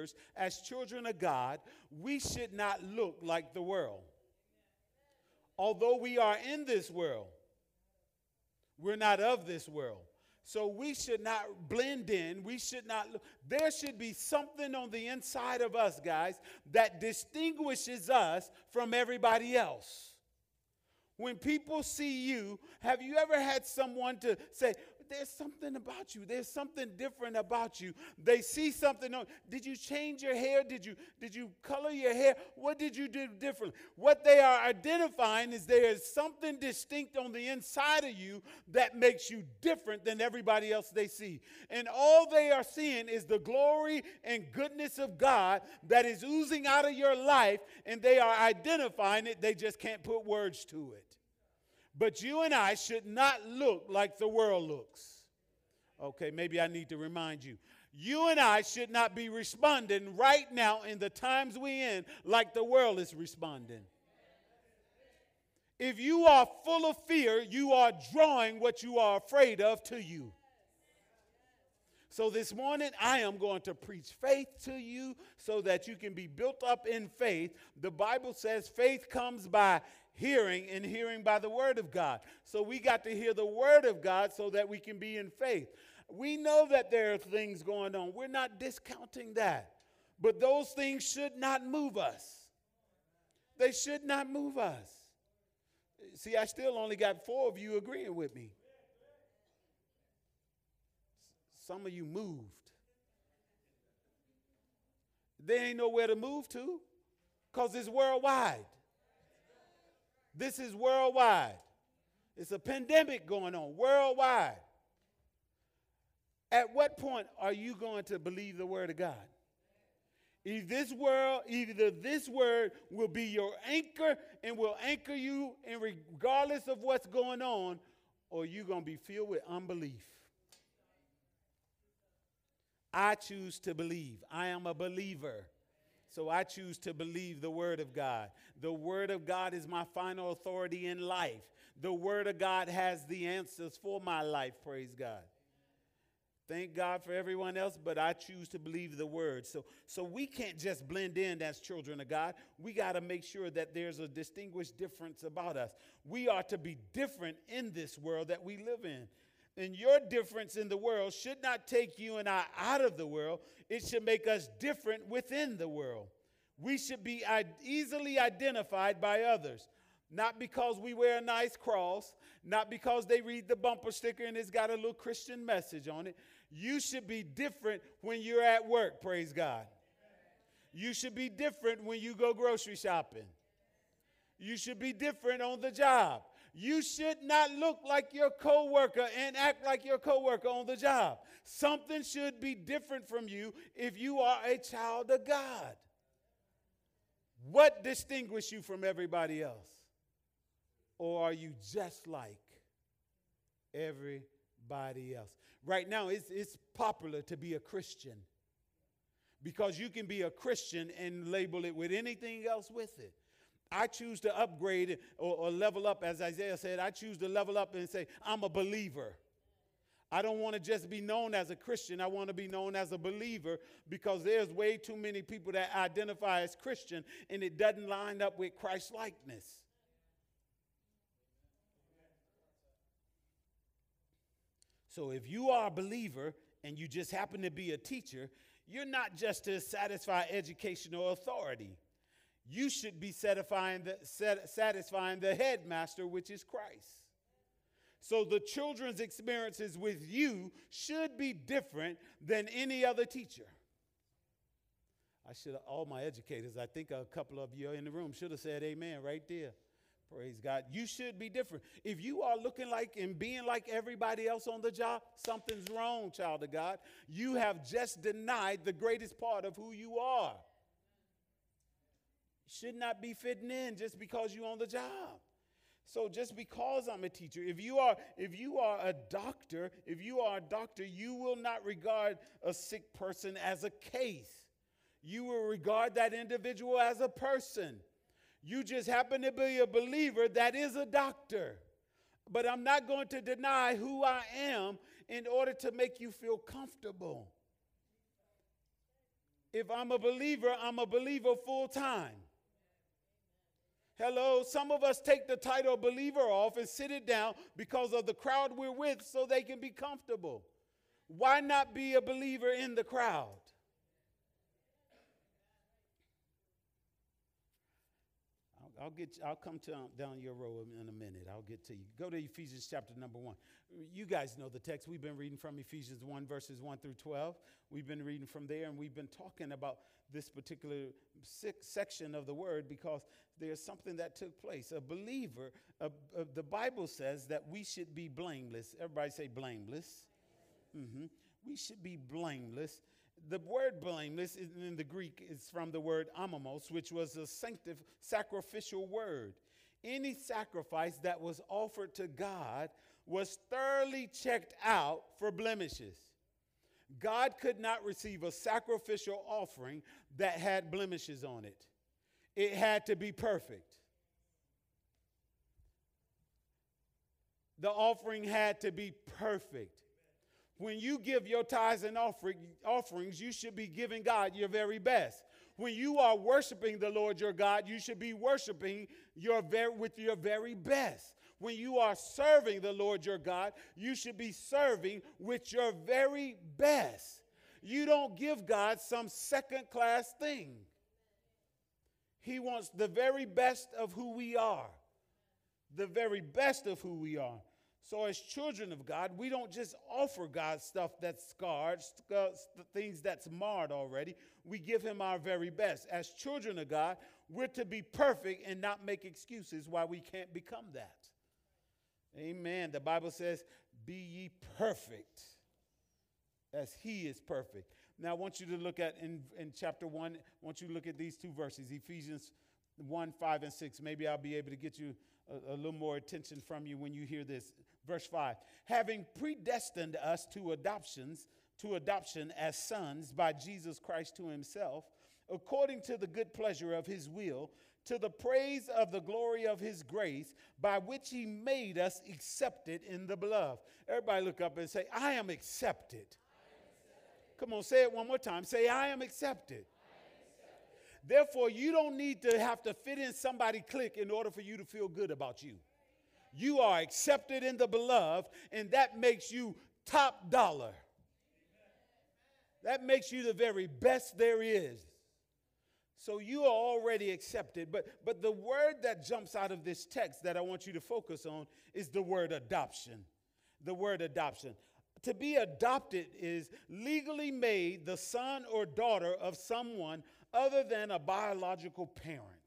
believers, as children of God, we should not look like the world. Although we are in this world, we're not of this world. So we should not blend in. We should not look. There should be something on the inside of us, guys, that distinguishes us from everybody else. When people see you, have you ever had someone to say, there's something about you. There's something different about you. They see something. On, did you change your hair? Did you did you color your hair? What did you do differently? What they are identifying is there is something distinct on the inside of you that makes you different than everybody else they see. And all they are seeing is the glory and goodness of God that is oozing out of your life, and they are identifying it. They just can't put words to it. But you and I should not look like the world looks. Okay, maybe I need to remind you. You and I should not be responding right now in the times we in like the world is responding. If you are full of fear, you are drawing what you are afraid of to you. So this morning, I am going to preach faith to you so that you can be built up in faith. The Bible says faith comes by hearing and hearing by the word of God. So we got to hear the word of God so that we can be in faith. We know that there are things going on. We're not discounting that. But those things should not move us. They should not move us. See, I still only got four of you agreeing with me. Some of you moved. They ain't nowhere to move to because it's worldwide. This is worldwide. It's a pandemic going on worldwide. At what point are you going to believe the word of God? Either this world, either this word will be your anchor and will anchor you and regardless of what's going on, or you're going to be filled with unbelief. I choose to believe. I am a believer. So I choose to believe the Word of God. The Word of God is my final authority in life. The Word of God has the answers for my life, praise God. Thank God for everyone else, but I choose to believe the Word. So, so we can't just blend in as children of God. We got to make sure that there's a distinguished difference about us. We are to be different in this world that we live in and your difference in the world should not take you and I out of the world. It should make us different within the world. We should be easily identified by others, not because we wear a nice cross, not because they read the bumper sticker and it's got a little Christian message on it. You should be different when you're at work, praise God. You should be different when you go grocery shopping. You should be different on the job. You should not look like your coworker and act like your coworker on the job. Something should be different from you if you are a child of God. What distinguishes you from everybody else? Or are you just like everybody else? Right now, it's, it's popular to be a Christian because you can be a Christian and label it with anything else with it. I choose to upgrade or, or, level up, as Isaiah said, I choose to level up and say, I'm a believer. I don't want to just be known as a Christian. I want to be known as a believer because there's way too many people that identify as Christian and it doesn't line up with Christ likeness. So if you are a believer and you just happen to be a teacher, you're not just to satisfy educational authority you should be satisfying the, satisfying the headmaster, which is Christ. So the children's experiences with you should be different than any other teacher. I should have, all my educators, I think a couple of you in the room should have said amen right there. Praise God. You should be different. If you are looking like and being like everybody else on the job, something's wrong, child of God. You have just denied the greatest part of who you are should not be fitting in just because you're on the job. So just because I'm a teacher, if you are if you are a doctor, if you are a doctor, you will not regard a sick person as a case. You will regard that individual as a person. You just happen to be a believer that is a doctor. But I'm not going to deny who I am in order to make you feel comfortable. If I'm a believer, I'm a believer full time. Hello, some of us take the title believer off and sit it down because of the crowd we're with so they can be comfortable. Why not be a believer in the crowd? I'll, get. I'll come to, down your row in a minute. I'll get to you. Go to Ephesians chapter number one. You guys know the text. We've been reading from Ephesians one verses one through twelve. We've been reading from there, and we've been talking about this particular section of the word because there's something that took place. A believer, a, a, the Bible says that we should be blameless. Everybody say blameless. Mm-hmm. We should be blameless. The word blameless in the Greek is from the word amamos, which was a sanctif- sacrificial word. Any sacrifice that was offered to God was thoroughly checked out for blemishes. God could not receive a sacrificial offering that had blemishes on it, it had to be perfect. The offering had to be perfect. When you give your tithes and offering, offerings, you should be giving God your very best. When you are worshiping the Lord your God, you should be worshiping your very, with your very best. When you are serving the Lord your God, you should be serving with your very best. You don't give God some second class thing. He wants the very best of who we are. The very best of who we are. So, as children of God, we don't just offer God stuff that's scarred, uh, things that's marred already. We give Him our very best. As children of God, we're to be perfect and not make excuses why we can't become that. Amen. The Bible says, Be ye perfect as He is perfect. Now, I want you to look at in, in chapter 1, I want you to look at these two verses Ephesians 1 5 and 6. Maybe I'll be able to get you a, a little more attention from you when you hear this. Verse 5 Having predestined us to adoptions, to adoption as sons by Jesus Christ to himself, according to the good pleasure of his will, to the praise of the glory of his grace, by which he made us accepted in the beloved. Everybody look up and say, I am accepted. Come on, say it one more time. Say, I am accepted. Therefore, you don't need to have to fit in somebody clique in order for you to feel good about you. You are accepted in the beloved, and that makes you top dollar. That makes you the very best there is. So you are already accepted. But, but the word that jumps out of this text that I want you to focus on is the word adoption. The word adoption. To be adopted is legally made the son or daughter of someone other than a biological parent.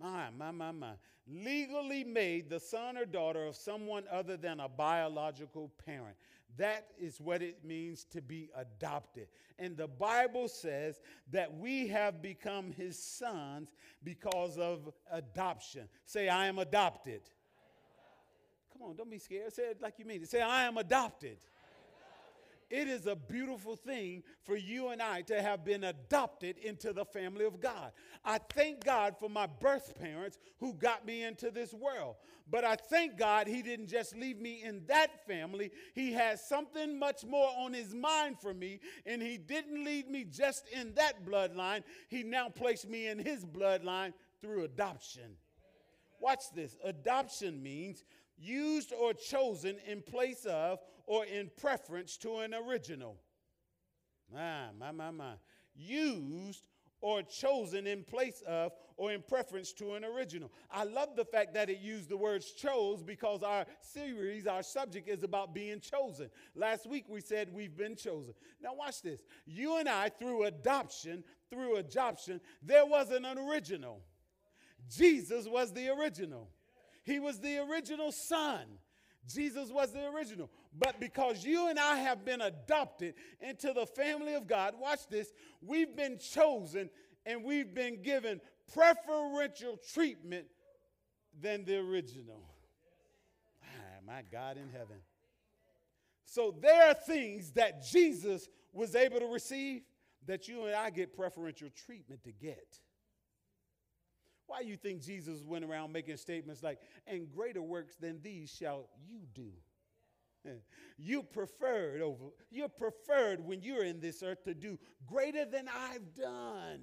My, my, my, my. Legally made the son or daughter of someone other than a biological parent. That is what it means to be adopted. And the Bible says that we have become his sons because of adoption. Say, I am adopted. Come on, don't be scared. Say it like you mean it. Say, I am adopted it is a beautiful thing for you and I to have been adopted into the family of God. I thank God for my birth parents who got me into this world. But I thank God He didn't just leave me in that family, He has something much more on His mind for me. And He didn't leave me just in that bloodline, He now placed me in His bloodline through adoption. Watch this adoption means used or chosen in place of or in preference to an original. My, my, my, my. Used or chosen in place of or in preference to an original. I love the fact that it used the words chose because our series, our subject is about being chosen. Last week we said we've been chosen. Now watch this. You and I, through adoption, through adoption, there wasn't an original. Jesus was the original. He was the original son. Jesus was the original. But because you and I have been adopted into the family of God, watch this, we've been chosen and we've been given preferential treatment than the original. Ah, my God in heaven. So there are things that Jesus was able to receive that you and I get preferential treatment to get. Why do you think Jesus went around making statements like, and greater works than these shall you do? you preferred over you're preferred when you're in this earth to do greater than I've done.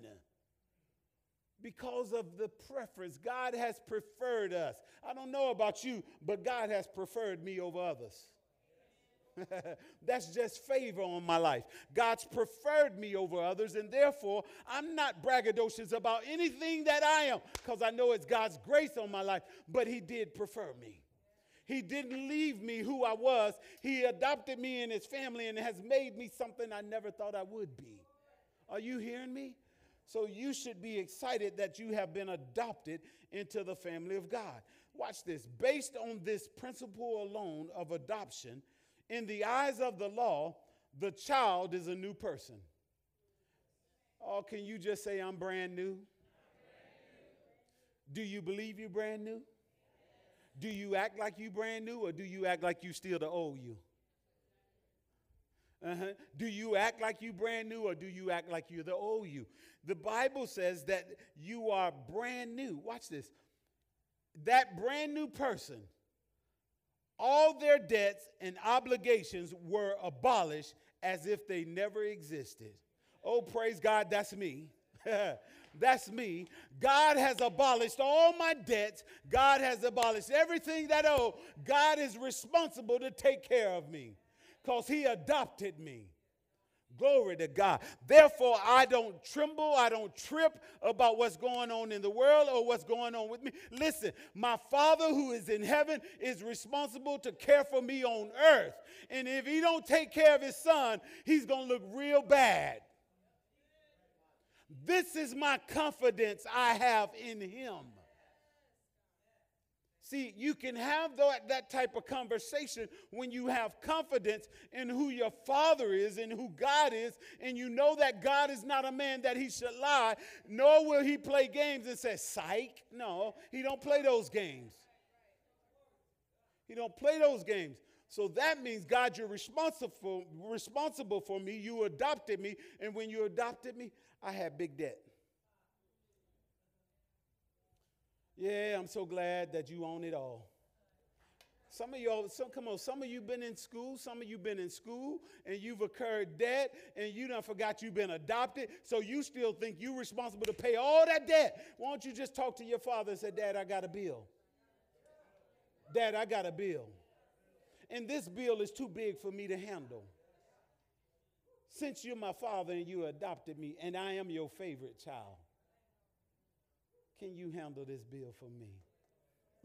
Because of the preference, God has preferred us. I don't know about you, but God has preferred me over others. That's just favor on my life. God's preferred me over others, and therefore I'm not braggadocious about anything that I am because I know it's God's grace on my life, but He did prefer me. He didn't leave me who I was. He adopted me in his family and has made me something I never thought I would be. Are you hearing me? So you should be excited that you have been adopted into the family of God. Watch this. Based on this principle alone of adoption, in the eyes of the law, the child is a new person. Oh, can you just say, I'm brand new? Do you believe you're brand new? Do you act like you brand new or do you act like you still the old you? Uh-huh. Do you act like you brand new or do you act like you're the old you? The Bible says that you are brand new. Watch this. That brand new person, all their debts and obligations were abolished as if they never existed. Oh, praise God, that's me. That's me. God has abolished all my debts. God has abolished everything that I owe. God is responsible to take care of me because He adopted me. Glory to God. Therefore, I don't tremble, I don't trip about what's going on in the world or what's going on with me. Listen, my Father who is in heaven is responsible to care for me on earth. And if he don't take care of his son, he's going to look real bad. This is my confidence I have in him. See, you can have that, that type of conversation when you have confidence in who your father is and who God is, and you know that God is not a man that he should lie, nor will he play games and say, psych. No, he don't play those games. He don't play those games. So that means, God, you're responsible, responsible for me. You adopted me, and when you adopted me, I had big debt. Yeah, I'm so glad that you own it all. Some of y'all, some, come on, some of you been in school, some of you been in school, and you've incurred debt, and you done forgot you've been adopted, so you still think you're responsible to pay all that debt. Why don't you just talk to your father and say, Dad, I got a bill. Dad, I got a bill. And this bill is too big for me to handle. Since you're my father and you adopted me, and I am your favorite child, can you handle this bill for me?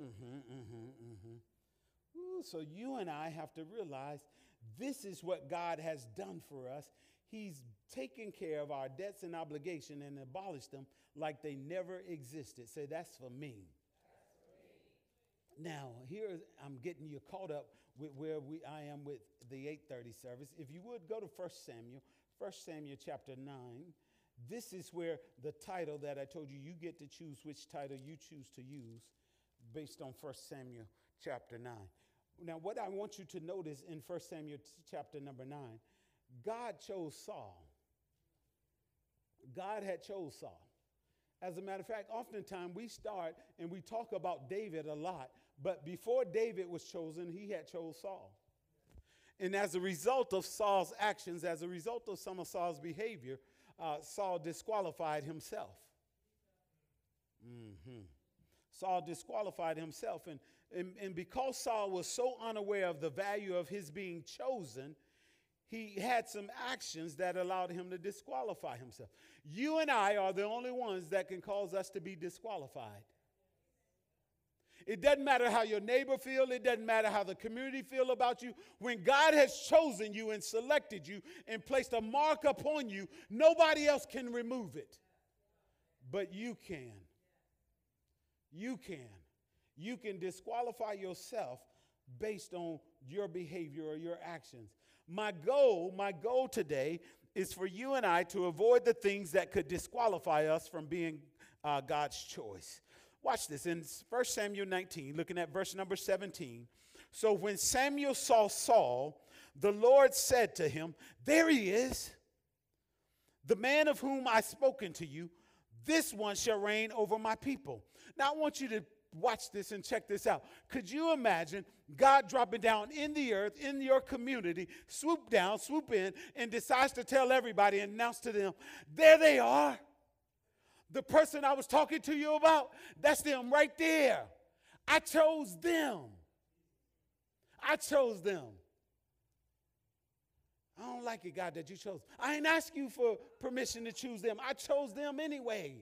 Mm-hmm, mm-hmm, mm-hmm. Ooh, so you and I have to realize this is what God has done for us. He's taken care of our debts and obligation and abolished them like they never existed. Say, that's for me. Now, here I'm getting you caught up where we, I am with the 830 service. If you would go to 1 Samuel, 1 Samuel chapter 9. This is where the title that I told you, you get to choose which title you choose to use based on 1 Samuel chapter 9. Now, what I want you to notice in 1 Samuel chapter number 9, God chose Saul. God had chose Saul. As a matter of fact, oftentimes we start and we talk about David a lot, but before David was chosen, he had chose Saul. And as a result of Saul's actions, as a result of some of Saul's behavior, uh, Saul disqualified himself. Mm-hmm. Saul disqualified himself. And, and, and because Saul was so unaware of the value of his being chosen, he had some actions that allowed him to disqualify himself. You and I are the only ones that can cause us to be disqualified. It doesn't matter how your neighbor feel, it doesn't matter how the community feel about you. When God has chosen you and selected you and placed a mark upon you, nobody else can remove it. But you can. You can. You can disqualify yourself based on your behavior or your actions. My goal, my goal today is for you and I to avoid the things that could disqualify us from being uh, God's choice. Watch this in 1 Samuel 19, looking at verse number 17. So when Samuel saw Saul, the Lord said to him, There he is, the man of whom I spoken to you. This one shall reign over my people. Now I want you to watch this and check this out. Could you imagine God dropping down in the earth, in your community, swoop down, swoop in, and decides to tell everybody announce to them, there they are. The person I was talking to you about, that's them right there. I chose them. I chose them. I don't like it, God, that you chose. I ain't ask you for permission to choose them. I chose them anyway.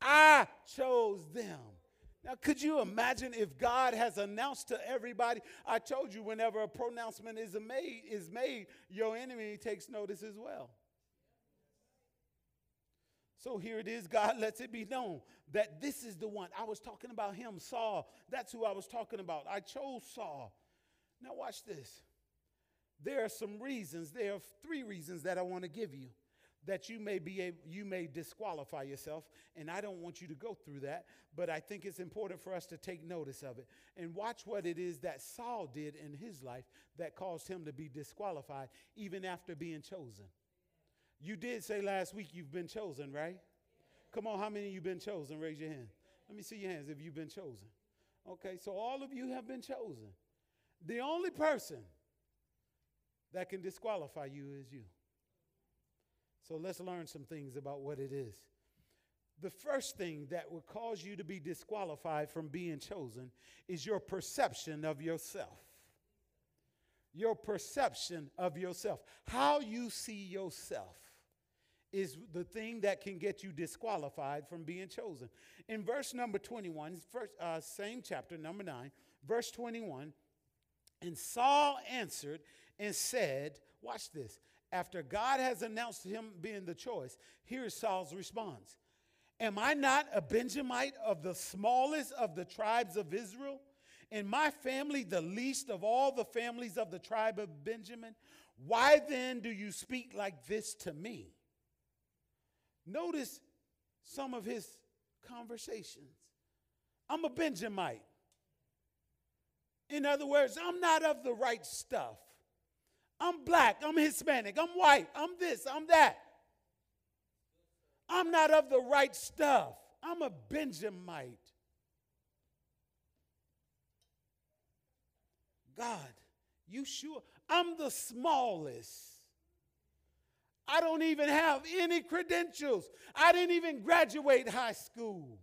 I chose them. Now, could you imagine if God has announced to everybody? I told you, whenever a pronouncement is made, is made, your enemy takes notice as well. So here it is. God lets it be known that this is the one. I was talking about him, Saul. That's who I was talking about. I chose Saul. Now, watch this. There are some reasons, there are three reasons that I want to give you that you may be able, you may disqualify yourself and i don't want you to go through that but i think it's important for us to take notice of it and watch what it is that saul did in his life that caused him to be disqualified even after being chosen you did say last week you've been chosen right? Come on how many of you been chosen? Raise your hand. Let me see your hands if you've been chosen. Okay so all of you have been chosen. The only person that can disqualify you is you. So let's learn some things about what it is. The first thing that will cause you to be disqualified from being chosen is your perception of yourself. Your perception of yourself. How you see yourself is the thing that can get you disqualified from being chosen. In verse number 21, first, uh, same chapter, number 9, verse 21, and Saul answered and said, Watch this after God has announced him being the choice, here's Saul's response Am I not a Benjamite of the smallest of the tribes of Israel? And my family the least of all the families of the tribe of Benjamin? Why then do you speak like this to me? Notice some of his conversations. I'm a Benjamite. In other words, I'm not of the right stuff. I'm black, I'm Hispanic, I'm white, I'm this, I'm that. I'm not of the right stuff. I'm a Benjamite. God, you sure? I'm the smallest. I don't even have any credentials. I didn't even graduate high school.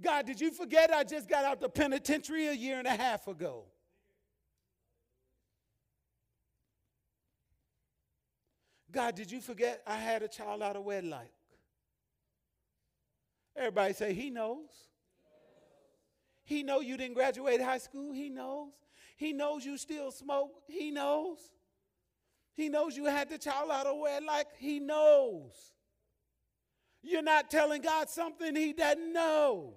God, did you forget I just got out the penitentiary a year and a half ago? God, did you forget I had a child out of wedlock? Everybody say, He knows. He know you didn't graduate high school. He knows. He knows you still smoke. He knows. He knows you had the child out of wedlock. He knows. You're not telling God something he doesn't know.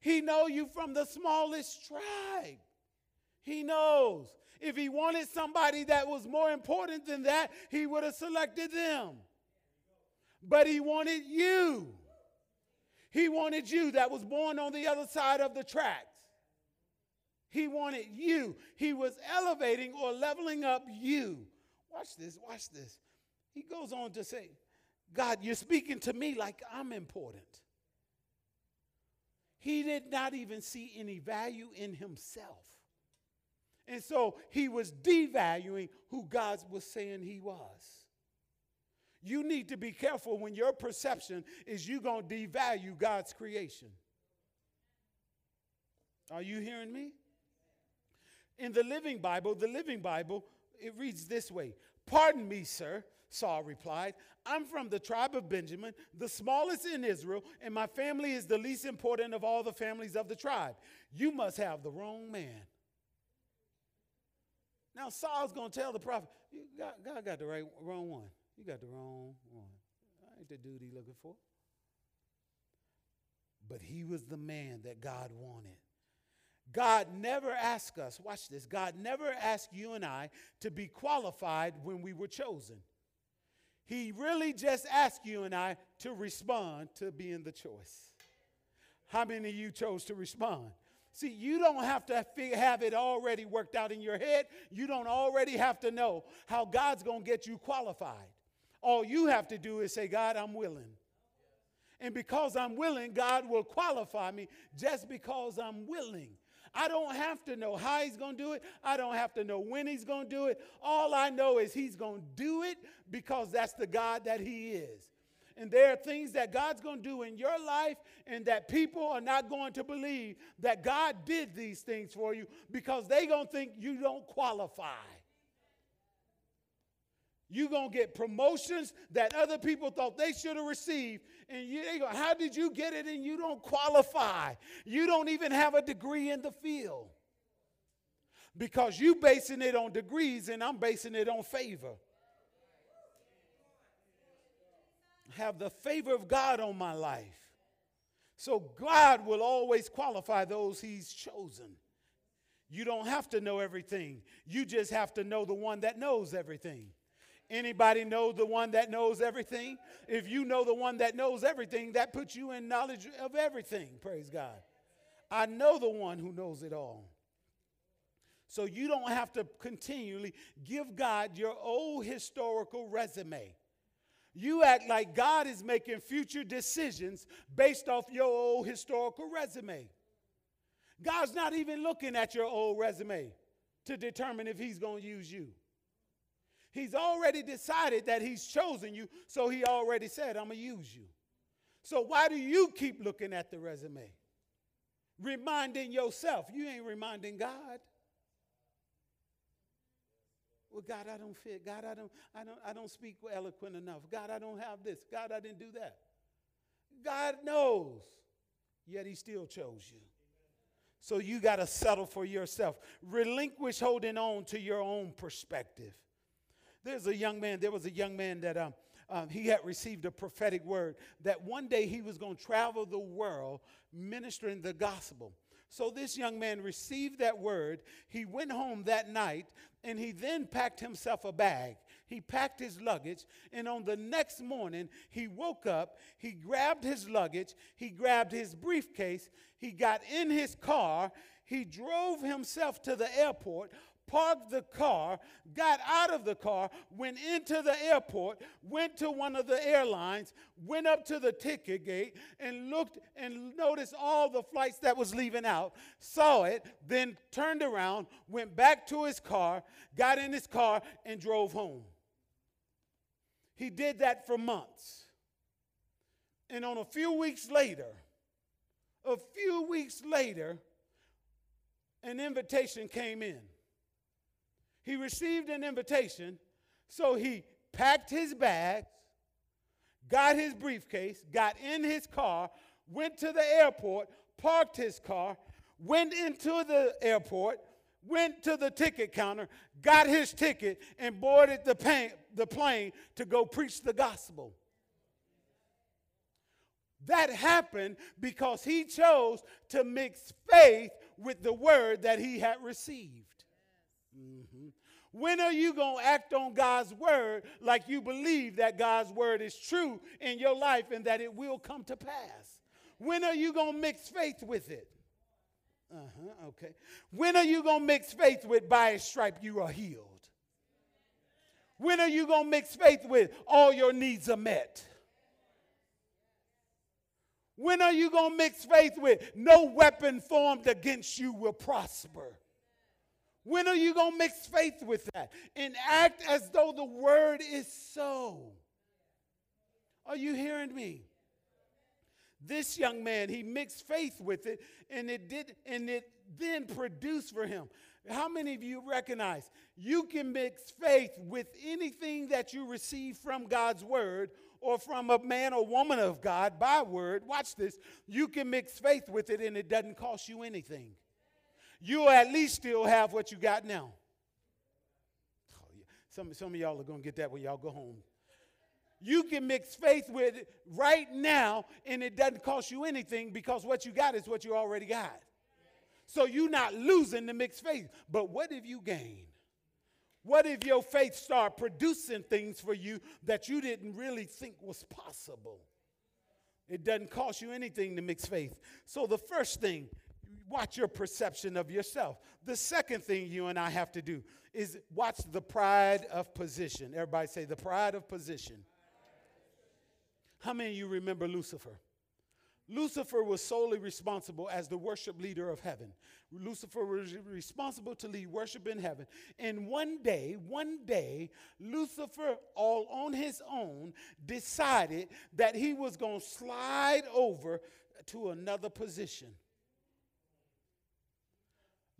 He know you from the smallest tribe. He knows. If he wanted somebody that was more important than that, he would have selected them. But he wanted you. He wanted you that was born on the other side of the tracks. He wanted you. He was elevating or leveling up you. Watch this, watch this. He goes on to say, God, you're speaking to me like I'm important. He did not even see any value in himself. And so he was devaluing who God was saying he was. You need to be careful when your perception is you going to devalue God's creation. Are you hearing me? In the Living Bible, the Living Bible, it reads this way Pardon me, sir, Saul replied. I'm from the tribe of Benjamin, the smallest in Israel, and my family is the least important of all the families of the tribe. You must have the wrong man. Now Saul's going to tell the prophet, God, got the right, wrong one. You got the wrong one. I ain't the dude he looking for. But he was the man that God wanted. God never asked us, watch this, God never asked you and I to be qualified when we were chosen. He really just asked you and I to respond to being the choice. How many of you chose to respond? See, you don't have to have it already worked out in your head. You don't already have to know how God's going to get you qualified. All you have to do is say, God, I'm willing. And because I'm willing, God will qualify me just because I'm willing. I don't have to know how he's going to do it. I don't have to know when he's going to do it. All I know is he's going to do it because that's the God that he is. And there are things that God's going to do in your life and that people are not going to believe that God did these things for you because they're going to think you don't qualify. You're going to get promotions that other people thought they should have received. And you, they go, How did you get it and you don't qualify? You don't even have a degree in the field. Because you basing it on degrees and I'm basing it on favor. Have the favor of God on my life. So God will always qualify those he's chosen. You don't have to know everything. You just have to know the one that knows everything. Anybody know the one that knows everything? If you know the one that knows everything, that puts you in knowledge of everything. Praise God. I know the one who knows it all. So you don't have to continually give God your old historical resume. You act like God is making future decisions based off your old historical resume. God's not even looking at your old resume to determine if he's going to use you. He's already decided that he's chosen you, so he already said, I'm going to use you. So why do you keep looking at the resume? Reminding yourself. You ain't reminding God. Well, God, I don't fit. God, I don't, I don't, I don't speak eloquent enough. God, I don't have this. God, I didn't do that. God knows, yet He still chose you. So you got to settle for yourself. Relinquish holding on to your own perspective. There's a young man, there was a young man that um, um, he had received a prophetic word that one day he was going to travel the world ministering the gospel. So this young man received that word. He went home that night and he then packed himself a bag. He packed his luggage, and on the next morning, he woke up, he grabbed his luggage, he grabbed his briefcase, he got in his car, he drove himself to the airport, parked the car, got out of the car, went into the airport, went to one of the airlines, went up to the ticket gate and looked and noticed all the flights that was leaving out, saw it, then turned around, went back to his car, got in his car and drove home. He did that for months. And on a few weeks later, a few weeks later, an invitation came in he received an invitation, so he packed his bags, got his briefcase, got in his car, went to the airport, parked his car, went into the airport, went to the ticket counter, got his ticket, and boarded the, plane, the plane to go preach the gospel. That happened because he chose to mix faith with the word that he had received. Mm-hmm. When are you going to act on God's word like you believe that God's word is true in your life and that it will come to pass? When are you going to mix faith with it? Uh huh, okay. When are you going to mix faith with by a stripe you are healed? When are you going to mix faith with all your needs are met? When are you going to mix faith with no weapon formed against you will prosper? When are you going to mix faith with that and act as though the word is so? Are you hearing me? This young man, he mixed faith with it and it did and it then produced for him. How many of you recognize you can mix faith with anything that you receive from God's word or from a man or woman of God by word? Watch this. You can mix faith with it and it doesn't cost you anything you'll at least still have what you got now. Oh, yeah. some, some of y'all are going to get that when y'all go home. You can mix faith with it right now, and it doesn't cost you anything because what you got is what you already got. So you're not losing the mixed faith. But what if you gain? What if your faith start producing things for you that you didn't really think was possible? It doesn't cost you anything to mix faith. So the first thing watch your perception of yourself. The second thing you and I have to do is watch the pride of position. Everybody say the pride of position. How many of you remember Lucifer? Lucifer was solely responsible as the worship leader of heaven. Lucifer was responsible to lead worship in heaven. And one day, one day, Lucifer, all on his own, decided that he was going to slide over to another position.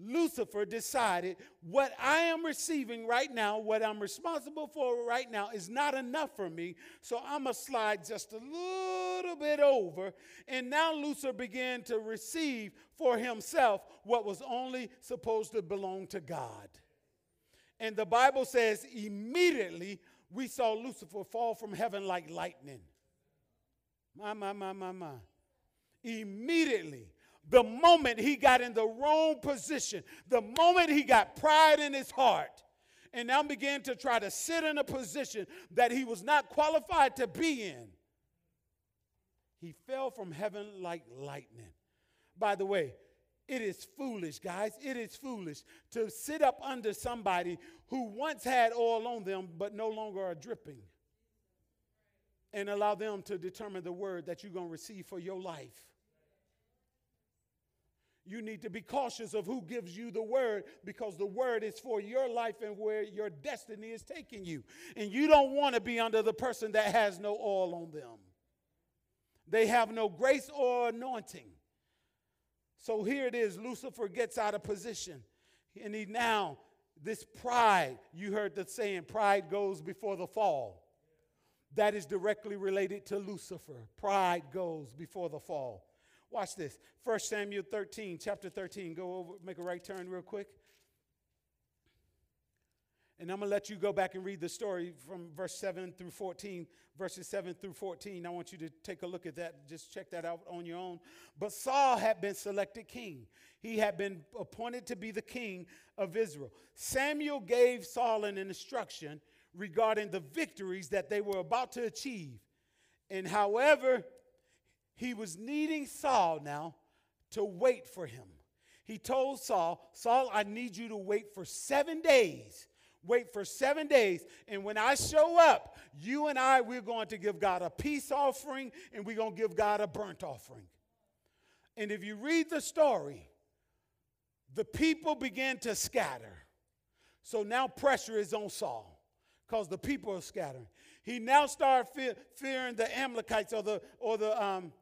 Lucifer decided what I am receiving right now, what I'm responsible for right now, is not enough for me. So I'm going to slide just a little bit over. And now Lucifer began to receive for himself what was only supposed to belong to God. And the Bible says immediately we saw Lucifer fall from heaven like lightning. My, my, my, my, my. Immediately the moment he got in the wrong position, the moment he got pride in his heart, and now began to try to sit in a position that he was not qualified to be in, he fell from heaven like lightning. By the way, it is foolish, guys. It is foolish to sit up under somebody who once had oil on them but no longer are dripping and allow them to determine the word that you're going to receive for your life. You need to be cautious of who gives you the word because the word is for your life and where your destiny is taking you. And you don't want to be under the person that has no oil on them. They have no grace or anointing. So here it is Lucifer gets out of position. And he now, this pride, you heard the saying, pride goes before the fall. That is directly related to Lucifer. Pride goes before the fall. Watch this. 1 Samuel 13, chapter 13. Go over, make a right turn real quick. And I'm going to let you go back and read the story from verse 7 through 14, verses 7 through 14. I want you to take a look at that. Just check that out on your own. But Saul had been selected king, he had been appointed to be the king of Israel. Samuel gave Saul an instruction regarding the victories that they were about to achieve. And however, he was needing Saul now to wait for him. He told Saul, Saul, I need you to wait for seven days. Wait for seven days. And when I show up, you and I, we're going to give God a peace offering and we're going to give God a burnt offering. And if you read the story, the people began to scatter. So now pressure is on Saul because the people are scattering. He now started fe- fearing the Amalekites or the, or the um,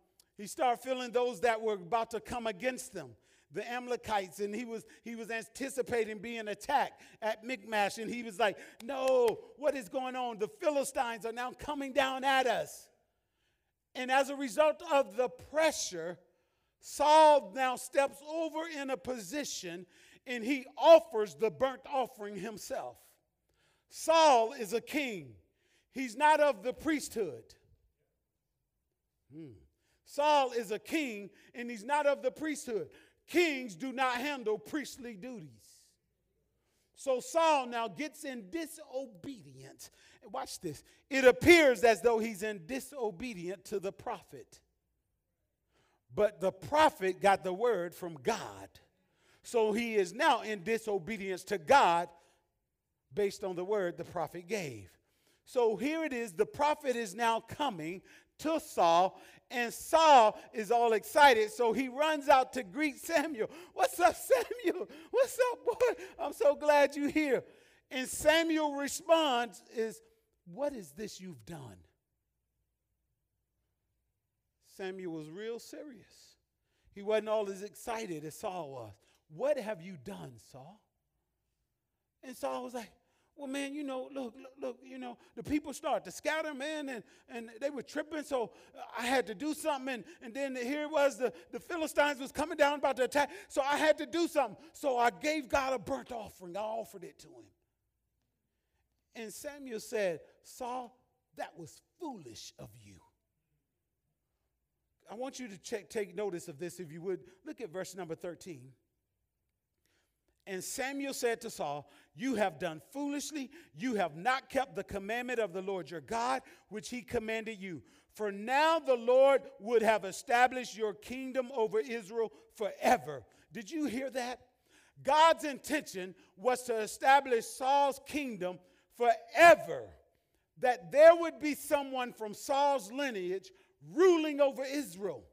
he started feeling those that were about to come against them the Amalekites, and he was he was anticipating being attacked at Michmash, and he was like, "No, what is going on? The Philistines are now coming down at us." And as a result of the pressure, Saul now steps over in a position, and he offers the burnt offering himself. Saul is a king; he's not of the priesthood. Hmm. Saul is a king and he's not of the priesthood. Kings do not handle priestly duties. So Saul now gets in disobedience. Watch this. It appears as though he's in disobedient to the prophet. But the prophet got the word from God. So he is now in disobedience to God based on the word the prophet gave. So here it is the prophet is now coming to Saul, and Saul is all excited. So he runs out to greet Samuel. What's up, Samuel? What's up, boy? I'm so glad you're here. And Samuel responds is, what is this you've done? Samuel was real serious. He wasn't all as excited as Saul was. What have you done, Saul? And Saul was like, well, man, you know, look, look, look, you know, the people start to scatter, man, and, and they were tripping, so I had to do something. And, and then here was the, the Philistines was coming down about to attack, so I had to do something. So I gave God a burnt offering. I offered it to him. And Samuel said, Saul, that was foolish of you. I want you to check, take notice of this, if you would. Look at verse number 13. And Samuel said to Saul, You have done foolishly. You have not kept the commandment of the Lord your God, which he commanded you. For now the Lord would have established your kingdom over Israel forever. Did you hear that? God's intention was to establish Saul's kingdom forever, that there would be someone from Saul's lineage ruling over Israel.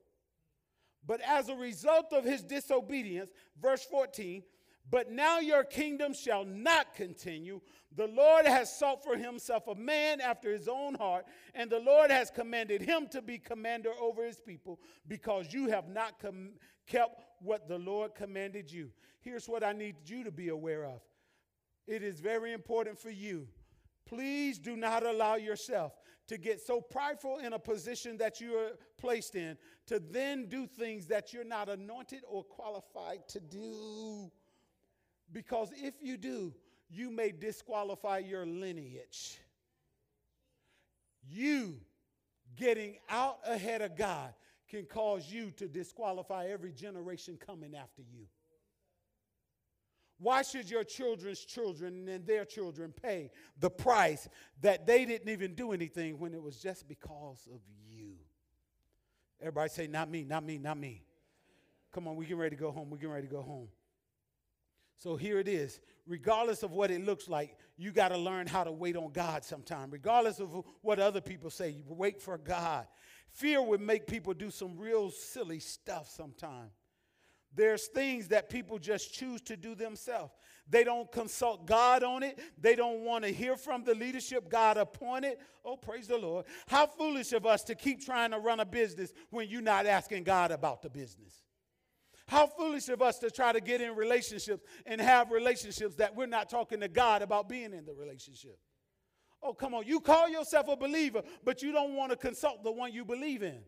But as a result of his disobedience, verse 14, but now your kingdom shall not continue. The Lord has sought for himself a man after his own heart, and the Lord has commanded him to be commander over his people because you have not com- kept what the Lord commanded you. Here's what I need you to be aware of it is very important for you. Please do not allow yourself to get so prideful in a position that you are placed in to then do things that you're not anointed or qualified to do. Because if you do, you may disqualify your lineage. You getting out ahead of God can cause you to disqualify every generation coming after you. Why should your children's children and their children pay the price that they didn't even do anything when it was just because of you? Everybody say, Not me, not me, not me. Come on, we get ready to go home. We get ready to go home. So here it is. Regardless of what it looks like, you got to learn how to wait on God sometime. Regardless of what other people say, you wait for God. Fear would make people do some real silly stuff sometime. There's things that people just choose to do themselves. They don't consult God on it. They don't want to hear from the leadership God appointed. Oh, praise the Lord. How foolish of us to keep trying to run a business when you're not asking God about the business. How foolish of us to try to get in relationships and have relationships that we're not talking to God about being in the relationship. Oh, come on. You call yourself a believer, but you don't want to consult the one you believe in.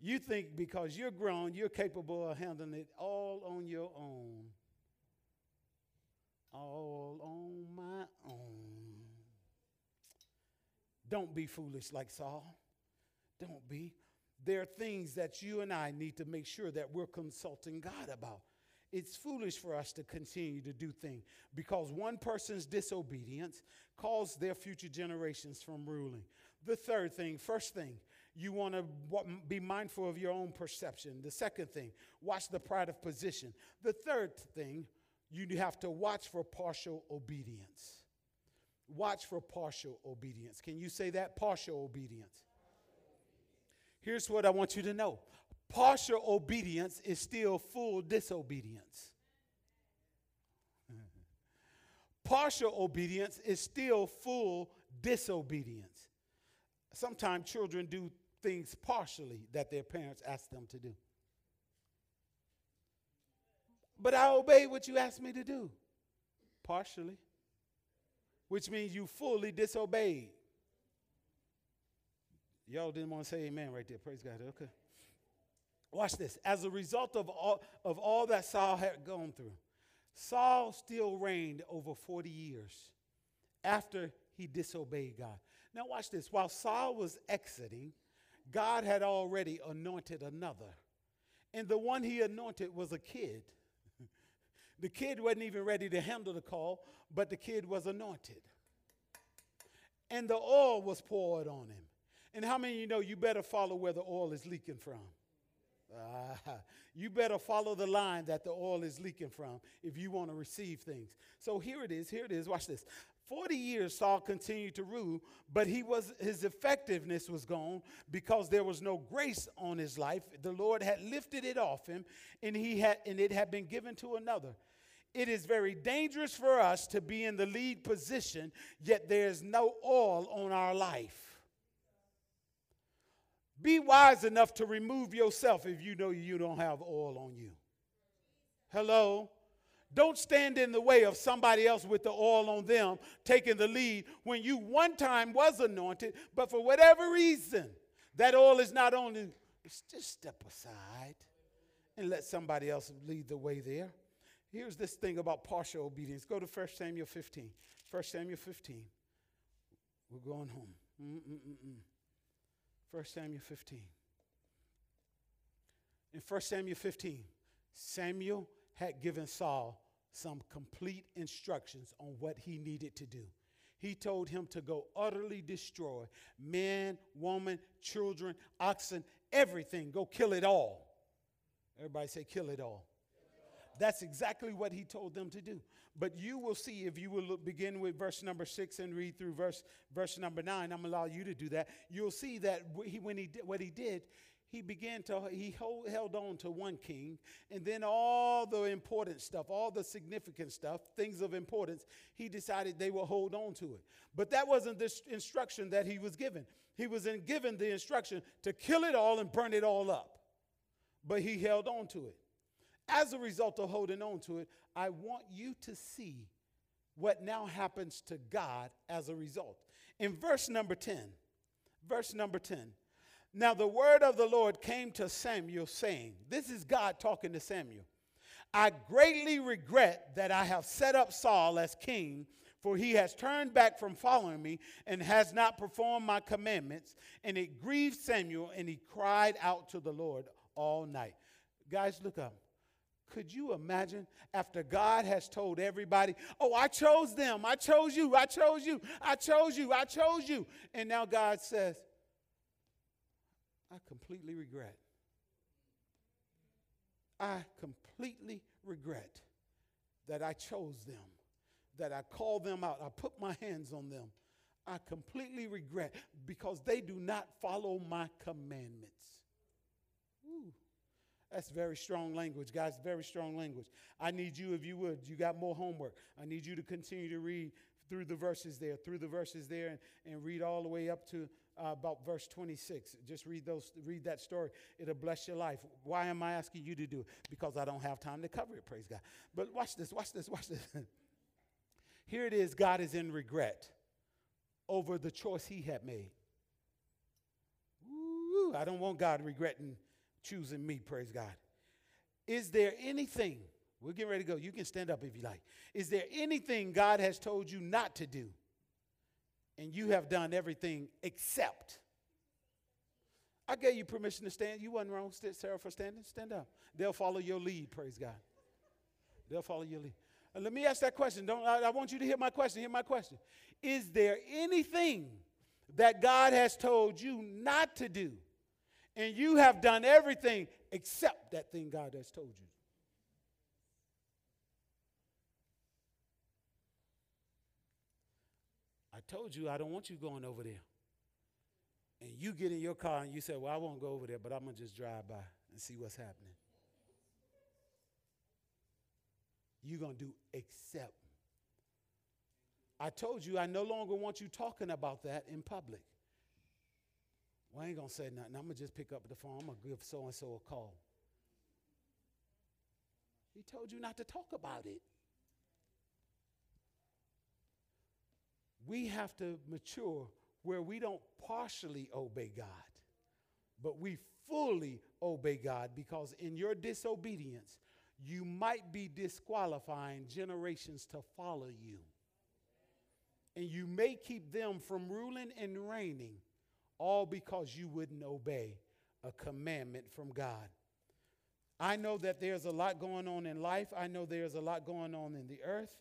You think because you're grown, you're capable of handling it all on your own. All on my own. Don't be foolish like Saul. Don't be there are things that you and I need to make sure that we're consulting God about. It's foolish for us to continue to do things because one person's disobedience caused their future generations from ruling. The third thing, first thing, you want to be mindful of your own perception. The second thing, watch the pride of position. The third thing, you have to watch for partial obedience. Watch for partial obedience. Can you say that? Partial obedience. Here's what I want you to know partial obedience is still full disobedience. partial obedience is still full disobedience. Sometimes children do things partially that their parents ask them to do. But I obey what you asked me to do, partially, which means you fully disobeyed. Y'all didn't want to say amen right there. Praise God. Okay. Watch this. As a result of all, of all that Saul had gone through, Saul still reigned over 40 years after he disobeyed God. Now, watch this. While Saul was exiting, God had already anointed another. And the one he anointed was a kid. the kid wasn't even ready to handle the call, but the kid was anointed. And the oil was poured on him. And how many of you know you better follow where the oil is leaking from? Uh, you better follow the line that the oil is leaking from if you want to receive things. So here it is. Here it is. Watch this. 40 years Saul continued to rule, but he was his effectiveness was gone because there was no grace on his life. The Lord had lifted it off him and he had and it had been given to another. It is very dangerous for us to be in the lead position yet there's no oil on our life. Be wise enough to remove yourself if you know you don't have oil on you. Hello? Don't stand in the way of somebody else with the oil on them taking the lead when you one time was anointed, but for whatever reason, that oil is not on you. Just step aside and let somebody else lead the way there. Here's this thing about partial obedience. Go to 1 Samuel 15. 1 Samuel 15. We're going home. Mm-mm-mm-mm. 1 Samuel 15. In 1 Samuel 15, Samuel had given Saul some complete instructions on what he needed to do. He told him to go utterly destroy men, women, children, oxen, everything. Go kill it all. Everybody say, kill it all. That's exactly what he told them to do. But you will see if you will look, begin with verse number six and read through verse verse number nine. I'm gonna allow you to do that. You'll see that he, when he did what he did, he began to he hold, held on to one king and then all the important stuff all the significant stuff things of importance he decided they will hold on to it but that wasn't the instruction that he was given he was given the instruction to kill it all and burn it all up but he held on to it as a result of holding on to it i want you to see what now happens to god as a result in verse number 10 verse number 10 now the word of the Lord came to Samuel, saying, This is God talking to Samuel. I greatly regret that I have set up Saul as king, for he has turned back from following me and has not performed my commandments. And it grieved Samuel, and he cried out to the Lord all night. Guys, look up. Could you imagine after God has told everybody, Oh, I chose them, I chose you, I chose you, I chose you, I chose you. And now God says, I completely regret. I completely regret that I chose them, that I called them out, I put my hands on them. I completely regret because they do not follow my commandments. That's very strong language, guys. Very strong language. I need you, if you would, you got more homework. I need you to continue to read through the verses there, through the verses there, and, and read all the way up to uh, about verse 26. Just read those, read that story. It'll bless your life. Why am I asking you to do it? Because I don't have time to cover it, praise God. But watch this, watch this, watch this. Here it is God is in regret over the choice he had made. Ooh, I don't want God regretting choosing me, praise God. Is there anything, we're getting ready to go. You can stand up if you like. Is there anything God has told you not to do? and you have done everything except. I gave you permission to stand. You wasn't wrong, Sarah, for standing. Stand up. They'll follow your lead, praise God. They'll follow your lead. And let me ask that question. Don't, I, I want you to hear my question. Hear my question. Is there anything that God has told you not to do, and you have done everything except that thing God has told you? I told you I don't want you going over there. And you get in your car and you say, Well, I won't go over there, but I'm going to just drive by and see what's happening. You're going to do except. I told you I no longer want you talking about that in public. Well, I ain't going to say nothing. I'm going to just pick up the phone. I'm going to give so and so a call. He told you not to talk about it. we have to mature where we don't partially obey God, but we fully obey God because in your disobedience, you might be disqualifying generations to follow you. And you may keep them from ruling and reigning, all because you wouldn't obey a commandment from God. I know that there's a lot going on in life. I know there's a lot going on in the earth.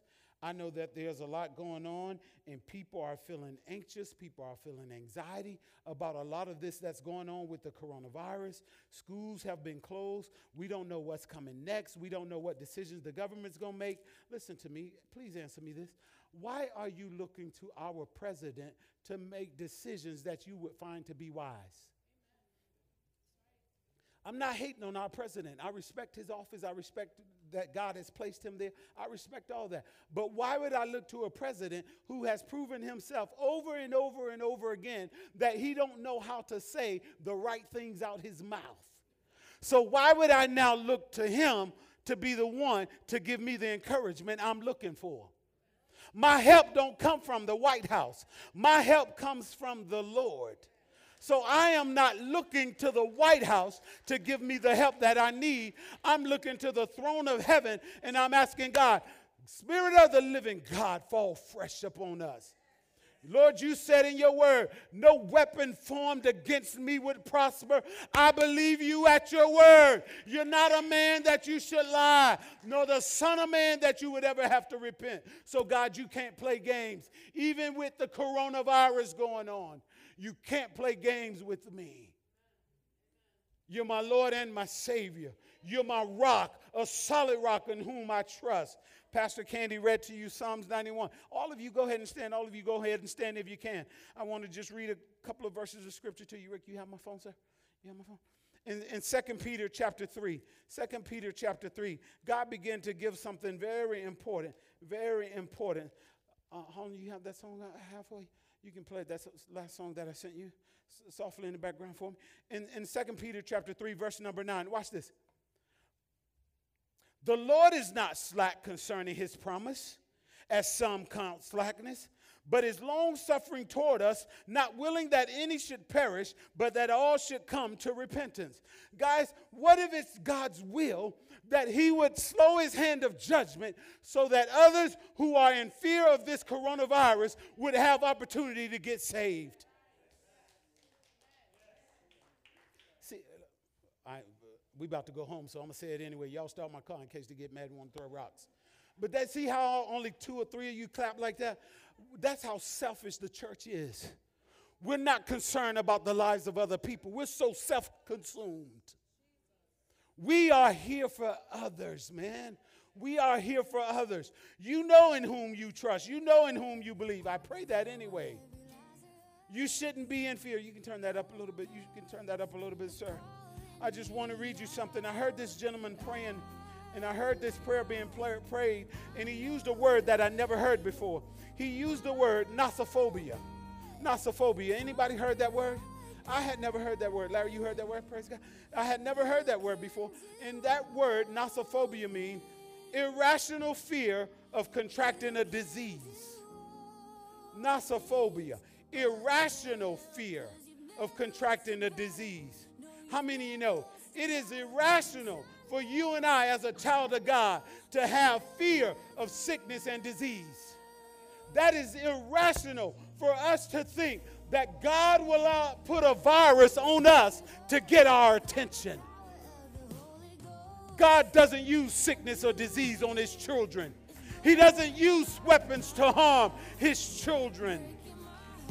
I know that there's a lot going on, and people are feeling anxious. People are feeling anxiety about a lot of this that's going on with the coronavirus. Schools have been closed. We don't know what's coming next. We don't know what decisions the government's going to make. Listen to me. Please answer me this. Why are you looking to our president to make decisions that you would find to be wise? I'm not hating on our president. I respect his office. I respect that God has placed him there. I respect all that. But why would I look to a president who has proven himself over and over and over again that he don't know how to say the right things out his mouth? So why would I now look to him to be the one to give me the encouragement I'm looking for? My help don't come from the White House. My help comes from the Lord. So I am not looking to the White House to give me the help that I need. I'm looking to the throne of heaven and I'm asking God, Spirit of the living God, fall fresh upon us. Lord, you said in your word, no weapon formed against me would prosper. I believe you at your word. You're not a man that you should lie, nor the son of man that you would ever have to repent. So, God, you can't play games, even with the coronavirus going on. You can't play games with me. You're my Lord and my Savior. You're my rock, a solid rock in whom I trust. Pastor Candy read to you Psalms 91. All of you go ahead and stand. All of you go ahead and stand if you can. I want to just read a couple of verses of scripture to you. Rick, you have my phone, sir? You have my phone? In, in 2 Peter chapter 3, 2 Peter chapter 3, God began to give something very important, very important. Uh, Holly, you have that song halfway? You can play that last song that I sent you softly in the background for me. In, in 2 Peter chapter 3, verse number 9, watch this. The Lord is not slack concerning his promise, as some count slackness, but is long suffering toward us, not willing that any should perish, but that all should come to repentance. Guys, what if it's God's will that He would slow His hand of judgment so that others who are in fear of this coronavirus would have opportunity to get saved? See, I, we about to go home, so I'm gonna say it anyway. Y'all start my car in case they get mad and want to throw rocks. But that see how only two or three of you clap like that? That's how selfish the church is. We're not concerned about the lives of other people. We're so self-consumed. We are here for others, man. We are here for others. You know in whom you trust. You know in whom you believe. I pray that anyway. You shouldn't be in fear. You can turn that up a little bit. You can turn that up a little bit, sir. I just want to read you something. I heard this gentleman praying, and I heard this prayer being prayed, and he used a word that I never heard before. He used the word nosophobia. Nosophobia. Anybody heard that word? I had never heard that word. Larry, you heard that word? Praise God. I had never heard that word before. And that word, nosophobia, means irrational fear of contracting a disease. Nosophobia, irrational fear of contracting a disease. How many of you know? It is irrational for you and I, as a child of God, to have fear of sickness and disease. That is irrational for us to think that God will uh, put a virus on us to get our attention. God doesn't use sickness or disease on his children. He doesn't use weapons to harm his children.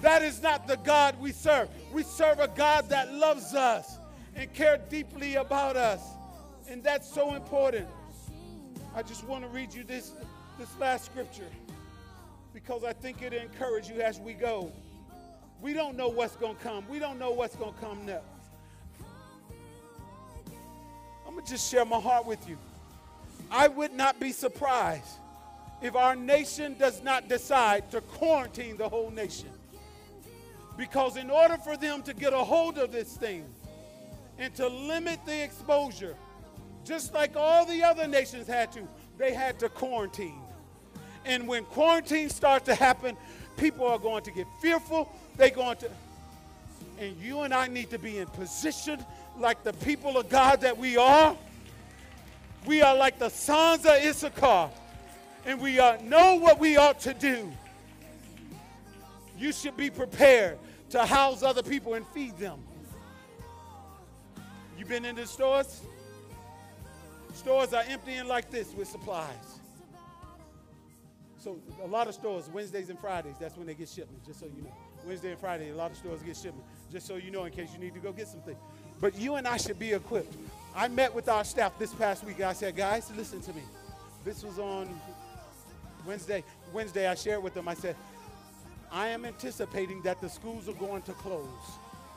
That is not the God we serve. We serve a God that loves us and care deeply about us. And that's so important. I just want to read you this, this last scripture because I think it'll encourage you as we go. We don't know what's going to come. We don't know what's going to come next. I'm going to just share my heart with you. I would not be surprised if our nation does not decide to quarantine the whole nation. Because in order for them to get a hold of this thing, and to limit the exposure, just like all the other nations had to, they had to quarantine. And when quarantine starts to happen, people are going to get fearful. They're going to, and you and I need to be in position like the people of God that we are. We are like the sons of Issachar, and we are, know what we ought to do. You should be prepared to house other people and feed them. You been in the stores? Stores are emptying like this with supplies. So a lot of stores, Wednesdays and Fridays, that's when they get shipments, just so you know. Wednesday and Friday, a lot of stores get shipments, just so you know in case you need to go get something. But you and I should be equipped. I met with our staff this past week. I said, guys, listen to me. This was on Wednesday. Wednesday, I shared with them, I said, I am anticipating that the schools are going to close.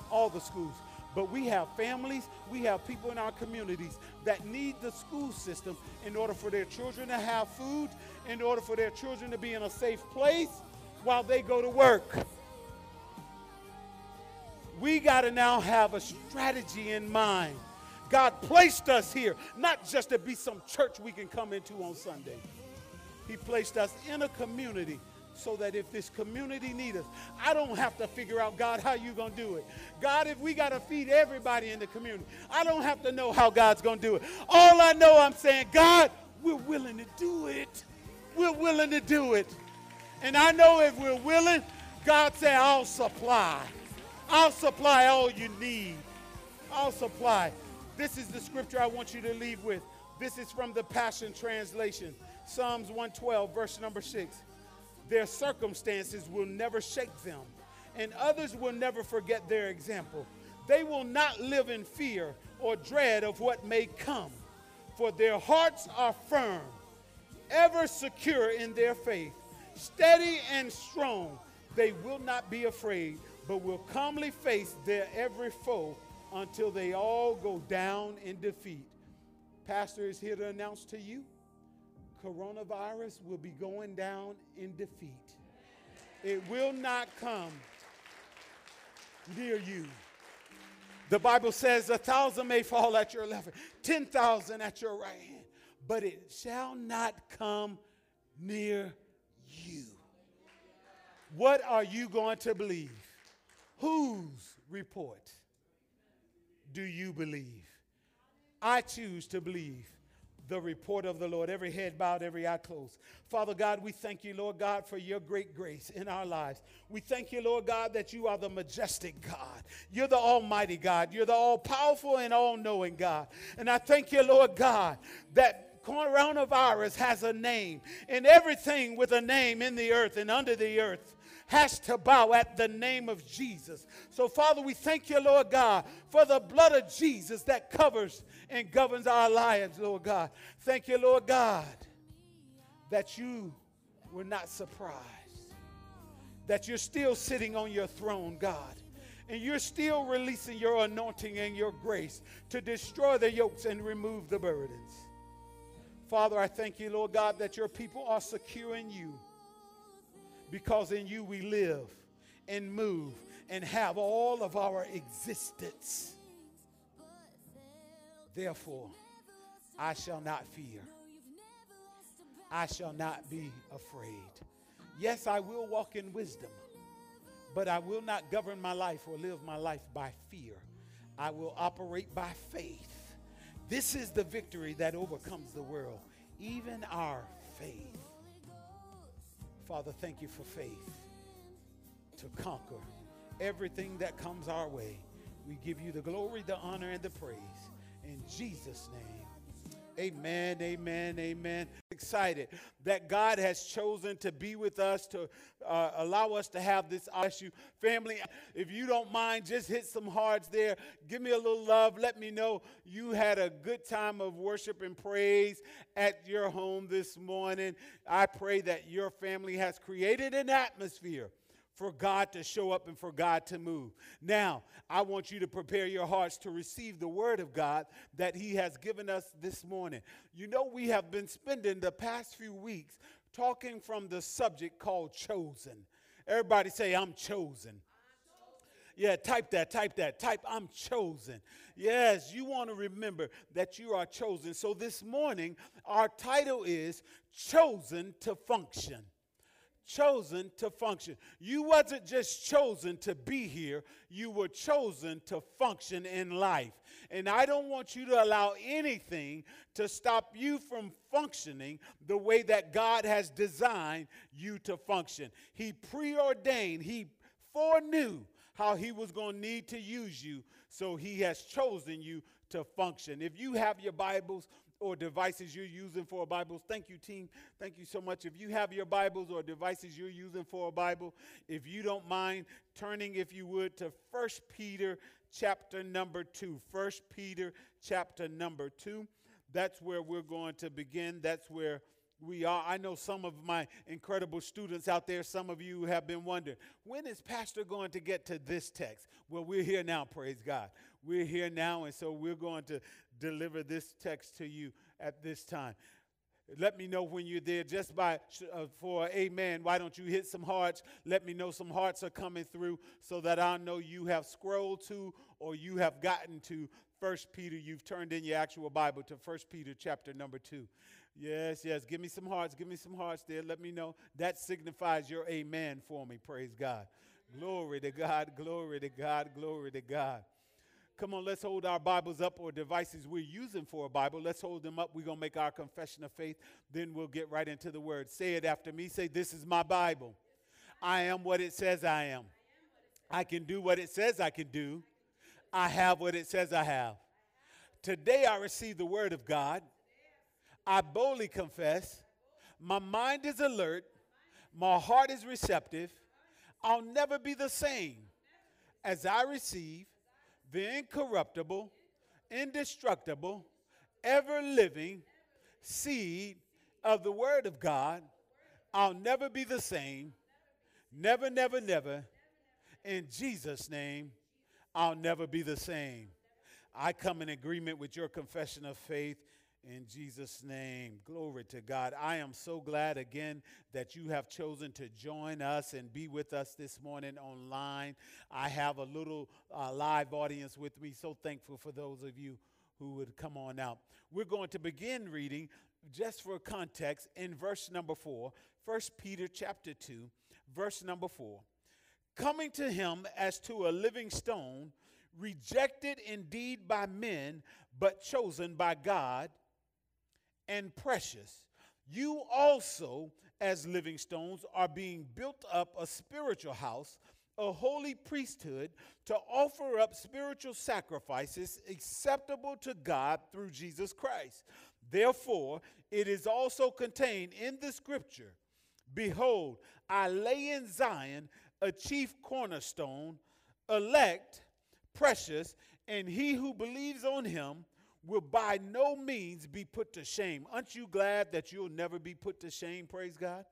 All the schools. But we have families, we have people in our communities that need the school system in order for their children to have food, in order for their children to be in a safe place while they go to work. We got to now have a strategy in mind. God placed us here, not just to be some church we can come into on Sunday. He placed us in a community so that if this community needs us, I don't have to figure out, God, how you going to do it. God, if we got to feed everybody in the community, I don't have to know how God's going to do it. All I know, I'm saying, God, we're willing to do it. We're willing to do it. And I know if we're willing, God said, I'll supply. I'll supply all you need. I'll supply. This is the scripture I want you to leave with. This is from the Passion Translation, Psalms 112, verse number 6. Their circumstances will never shake them, and others will never forget their example. They will not live in fear or dread of what may come, for their hearts are firm, ever secure in their faith, steady and strong. They will not be afraid, but will calmly face their every foe until they all go down in defeat. Pastor is here to announce to you coronavirus will be going down in defeat. It will not come near you. The Bible says a thousand may fall at your left, 10,000 at your right hand, but it shall not come near you. What are you going to believe? Whose report do you believe? I choose to believe the report of the Lord. Every head bowed, every eye closed. Father God, we thank you, Lord God, for your great grace in our lives. We thank you, Lord God, that you are the majestic God. You're the almighty God. You're the all powerful and all knowing God. And I thank you, Lord God, that coronavirus has a name, and everything with a name in the earth and under the earth has to bow at the name of Jesus. So, Father, we thank you, Lord God, for the blood of Jesus that covers and governs our lives, Lord God. Thank you, Lord God, that you were not surprised, that you're still sitting on your throne, God. And you're still releasing your anointing and your grace to destroy the yokes and remove the burdens. Father, I thank you, Lord God, that your people are secure in you because in you we live and move and have all of our existence. Therefore, I shall not fear. I shall not be afraid. Yes, I will walk in wisdom, but I will not govern my life or live my life by fear. I will operate by faith. This is the victory that overcomes the world, even our faith. Father, thank you for faith to conquer everything that comes our way. We give you the glory, the honor, and the praise. In Jesus' name. Amen, amen, amen. Excited that God has chosen to be with us, to uh, allow us to have this issue. Family, if you don't mind, just hit some hearts there. Give me a little love. Let me know you had a good time of worship and praise at your home this morning. I pray that your family has created an atmosphere for God to show up and for God to move. Now, I want you to prepare your hearts to receive the word of God that He has given us this morning. You know, we have been spending the past few weeks talking from the subject called chosen. Everybody say, I'm chosen. Yeah, type that, type that, type, I'm chosen. Yes, you want to remember that you are chosen. So this morning, our title is Chosen to Function chosen to function. You wasn't just chosen to be here, you were chosen to function in life. And I don't want you to allow anything to stop you from functioning the way that God has designed you to function. He preordained, he foreknew how he was going to need to use you, so he has chosen you to function. If you have your Bibles, or devices you're using for a Bible. Thank you, team. Thank you so much. If you have your Bibles or devices you're using for a Bible, if you don't mind turning, if you would, to 1 Peter chapter number 2. 1 Peter chapter number 2. That's where we're going to begin. That's where we are. I know some of my incredible students out there, some of you have been wondering, when is Pastor going to get to this text? Well, we're here now, praise God. We're here now, and so we're going to deliver this text to you at this time. Let me know when you're there just by uh, for amen. Why don't you hit some hearts? Let me know some hearts are coming through so that I know you have scrolled to or you have gotten to First Peter. You've turned in your actual Bible to First Peter chapter number 2. Yes, yes. Give me some hearts. Give me some hearts there. Let me know. That signifies your amen for me. Praise God. Glory to God. Glory to God. Glory to God. Come on, let's hold our Bibles up or devices we're using for a Bible. Let's hold them up. We're going to make our confession of faith. Then we'll get right into the word. Say it after me. Say, This is my Bible. I am what it says I am. I can do what it says I can do. I have what it says I have. Today I receive the word of God. I boldly confess. My mind is alert. My heart is receptive. I'll never be the same as I receive the incorruptible, indestructible, ever living seed of the Word of God, I'll never be the same. Never, never, never. In Jesus' name, I'll never be the same. I come in agreement with your confession of faith in Jesus' name. Glory to God. I am so glad again that you have chosen to join us and be with us this morning online. I have a little uh, live audience with me. So thankful for those of you who would come on out. We're going to begin reading just for context in verse number 4, 1 Peter chapter 2, verse number 4. Coming to him as to a living stone, rejected indeed by men, but chosen by God and precious. You also, as living stones, are being built up a spiritual house, a holy priesthood, to offer up spiritual sacrifices acceptable to God through Jesus Christ. Therefore, it is also contained in the scripture Behold, I lay in Zion a chief cornerstone, elect, precious, and he who believes on him will by no means be put to shame. Aren't you glad that you'll never be put to shame? Praise God.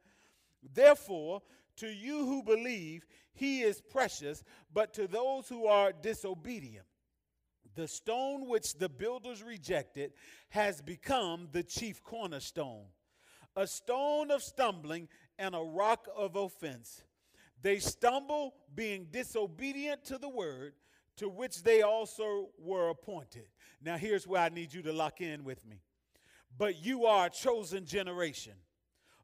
Therefore, to you who believe, he is precious, but to those who are disobedient, the stone which the builders rejected has become the chief cornerstone, a stone of stumbling and a rock of offense. They stumble, being disobedient to the word to which they also were appointed. Now, here's where I need you to lock in with me. But you are a chosen generation,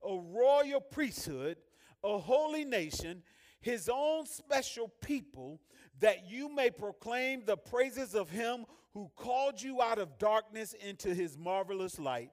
a royal priesthood, a holy nation, his own special people, that you may proclaim the praises of him who called you out of darkness into his marvelous light,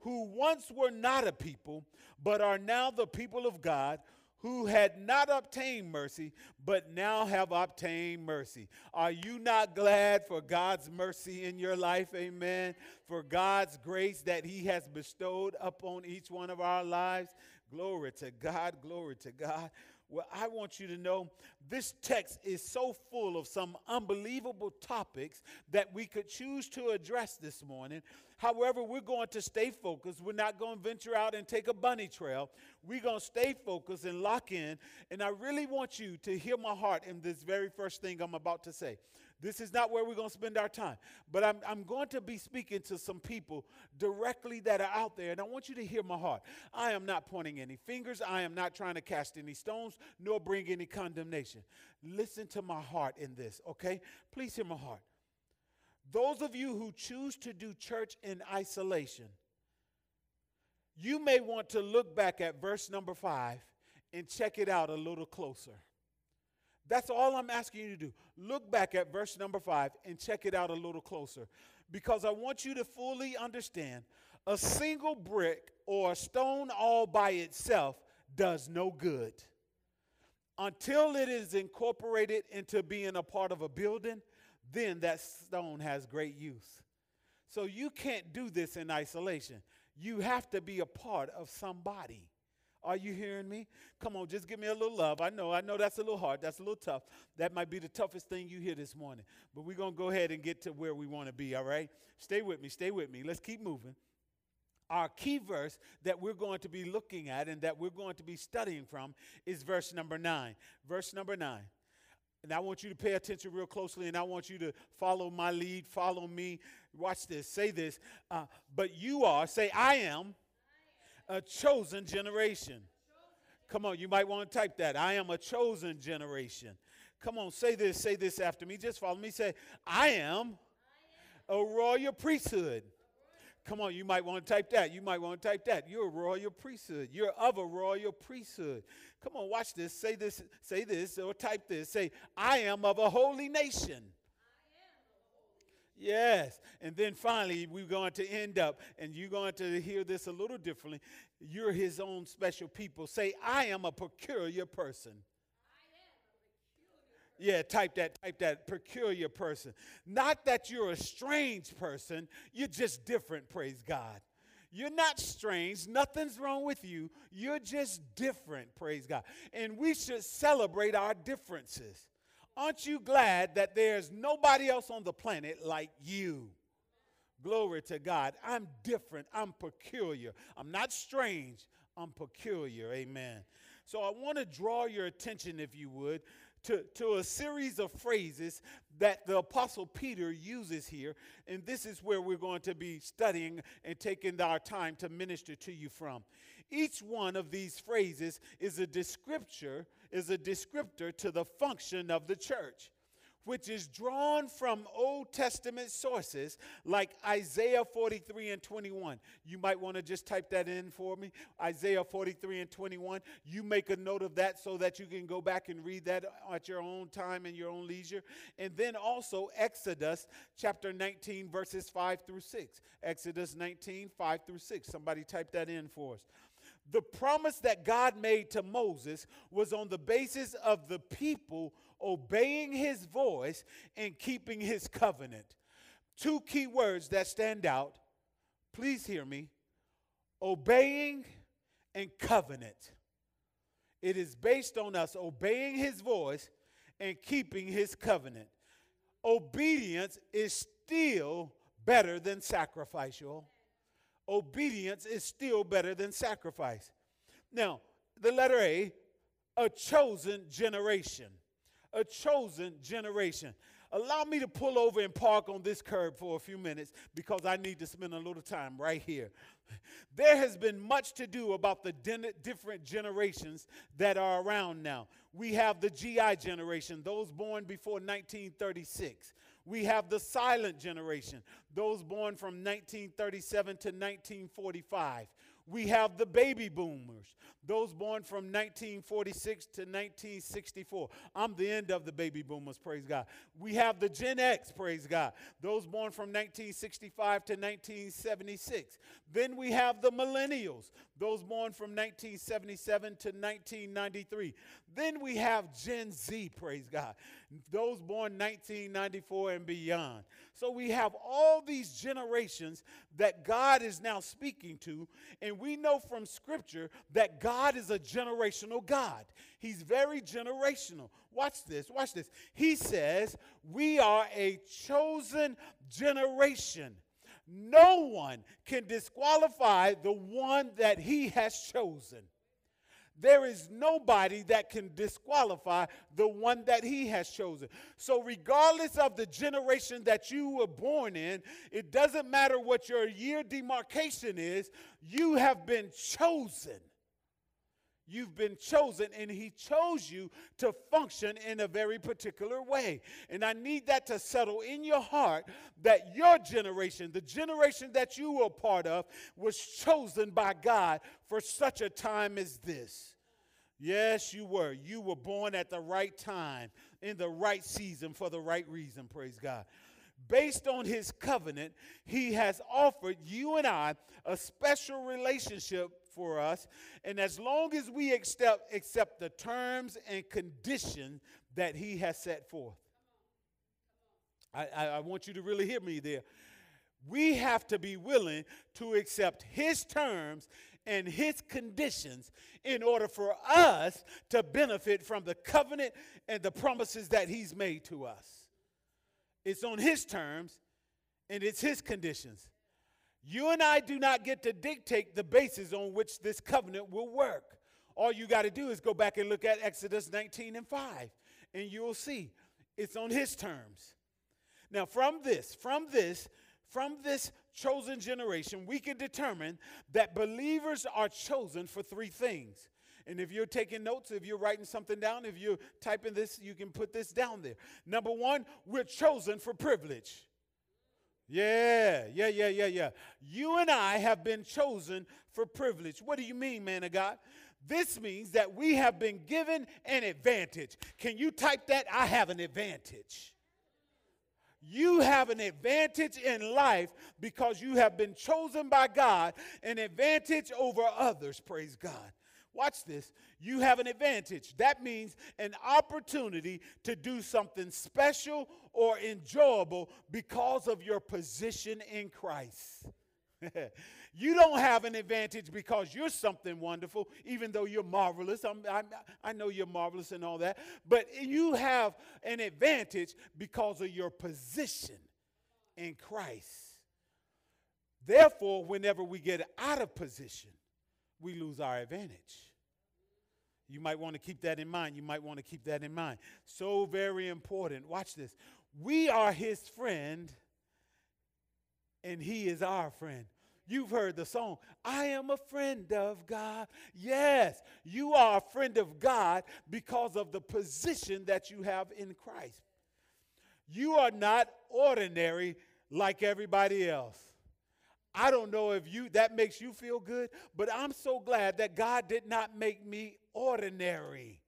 who once were not a people, but are now the people of God who had not obtained mercy, but now have obtained mercy. Are you not glad for God's mercy in your life? Amen. For God's grace that He has bestowed upon each one of our lives. Glory to God. Glory to God. Well, I want you to know this text is so full of some unbelievable topics that we could choose to address this morning. However, we're going to stay focused. We're not going to venture out and take a bunny trail. We're going to stay focused and lock in. And I really want you to hear my heart in this very first thing I'm about to say. This is not where we're going to spend our time. But I'm, I'm going to be speaking to some people directly that are out there, and I want you to hear my heart. I am not pointing any fingers, I am not trying to cast any stones, nor bring any condemnation. Listen to my heart in this, okay? Please hear my heart. Those of you who choose to do church in isolation, you may want to look back at verse number five and check it out a little closer. That's all I'm asking you to do. Look back at verse number five and check it out a little closer because I want you to fully understand a single brick or a stone all by itself does no good. Until it is incorporated into being a part of a building, then that stone has great use. So you can't do this in isolation. You have to be a part of somebody. Are you hearing me? Come on, just give me a little love. I know, I know that's a little hard. That's a little tough. That might be the toughest thing you hear this morning. But we're going to go ahead and get to where we want to be, all right? Stay with me, stay with me. Let's keep moving. Our key verse that we're going to be looking at and that we're going to be studying from is verse number nine. Verse number nine. And I want you to pay attention real closely and I want you to follow my lead, follow me. Watch this, say this. Uh, but you are, say, I am a chosen generation. Come on, you might want to type that. I am a chosen generation. Come on, say this, say this after me. Just follow me. Say, I am a royal priesthood. Come on, you might want to type that. You might want to type that. You're a royal priesthood. You're of a royal priesthood. Come on, watch this. Say this, say this, or type this. Say, I am of a holy nation. Yes. And then finally, we're going to end up, and you're going to hear this a little differently. You're his own special people. Say, I am a peculiar person. Yeah, type that, type that, peculiar person. Not that you're a strange person, you're just different, praise God. You're not strange, nothing's wrong with you. You're just different, praise God. And we should celebrate our differences. Aren't you glad that there's nobody else on the planet like you? Glory to God. I'm different. I'm peculiar. I'm not strange. I'm peculiar. Amen. So I want to draw your attention, if you would, to, to a series of phrases that the Apostle Peter uses here. And this is where we're going to be studying and taking our time to minister to you from. Each one of these phrases is a descriptor, is a descriptor to the function of the church which is drawn from Old Testament sources like Isaiah 43 and 21. You might want to just type that in for me. Isaiah 43 and 21. You make a note of that so that you can go back and read that at your own time and your own leisure. And then also Exodus chapter 19, verses 5 through 6. Exodus 19, 5 through 6. Somebody type that in for us. The promise that God made to Moses was on the basis of the people obeying his voice and keeping his covenant. Two key words that stand out. Please hear me obeying and covenant. It is based on us obeying his voice and keeping his covenant. Obedience is still better than sacrificial. Obedience is still better than sacrifice. Now, the letter A, a chosen generation a chosen generation. Allow me to pull over and park on this curb for a few minutes because I need to spend a little time right here. There has been much to do about the different generations that are around now. We have the GI generation, those born before 1936. We have the silent generation, those born from 1937 to 1945. We have the baby boomers, those born from 1946 to 1964. I'm the end of the baby boomers, praise God. We have the Gen X, praise God, those born from 1965 to 1976. Then we have the millennials, those born from 1977 to 1993. Then we have Gen Z, praise God, those born 1994 and beyond. So we have all these generations that God is now speaking to, and we know from Scripture that God is a generational God. He's very generational. Watch this, watch this. He says, We are a chosen generation. No one can disqualify the one that he has chosen. There is nobody that can disqualify the one that he has chosen. So, regardless of the generation that you were born in, it doesn't matter what your year demarcation is, you have been chosen. You've been chosen, and He chose you to function in a very particular way. And I need that to settle in your heart that your generation, the generation that you were part of, was chosen by God for such a time as this. Yes, you were. You were born at the right time, in the right season, for the right reason. Praise God based on his covenant, he has offered you and I a special relationship for us. And as long as we accept, accept the terms and conditions that he has set forth, I, I, I want you to really hear me there. We have to be willing to accept his terms and his conditions in order for us to benefit from the covenant and the promises that he's made to us. It's on his terms and it's his conditions. You and I do not get to dictate the basis on which this covenant will work. All you got to do is go back and look at Exodus 19 and 5, and you'll see it's on his terms. Now, from this, from this, from this chosen generation, we can determine that believers are chosen for three things. And if you're taking notes, if you're writing something down, if you're typing this, you can put this down there. Number one, we're chosen for privilege. Yeah, yeah, yeah, yeah, yeah. You and I have been chosen for privilege. What do you mean, man of God? This means that we have been given an advantage. Can you type that? I have an advantage. You have an advantage in life because you have been chosen by God, an advantage over others, praise God. Watch this. You have an advantage. That means an opportunity to do something special or enjoyable because of your position in Christ. you don't have an advantage because you're something wonderful, even though you're marvelous. I'm, I'm, i know you're marvelous and all that. But you have an advantage because of your position in Christ. Therefore, whenever we get out of position, we lose our advantage. You might want to keep that in mind. You might want to keep that in mind. So very important. Watch this. We are his friend, and he is our friend. You've heard the song, I am a friend of God. Yes, you are a friend of God because of the position that you have in Christ. You are not ordinary like everybody else. I don't know if you that makes you feel good, but I'm so glad that God did not make me ordinary.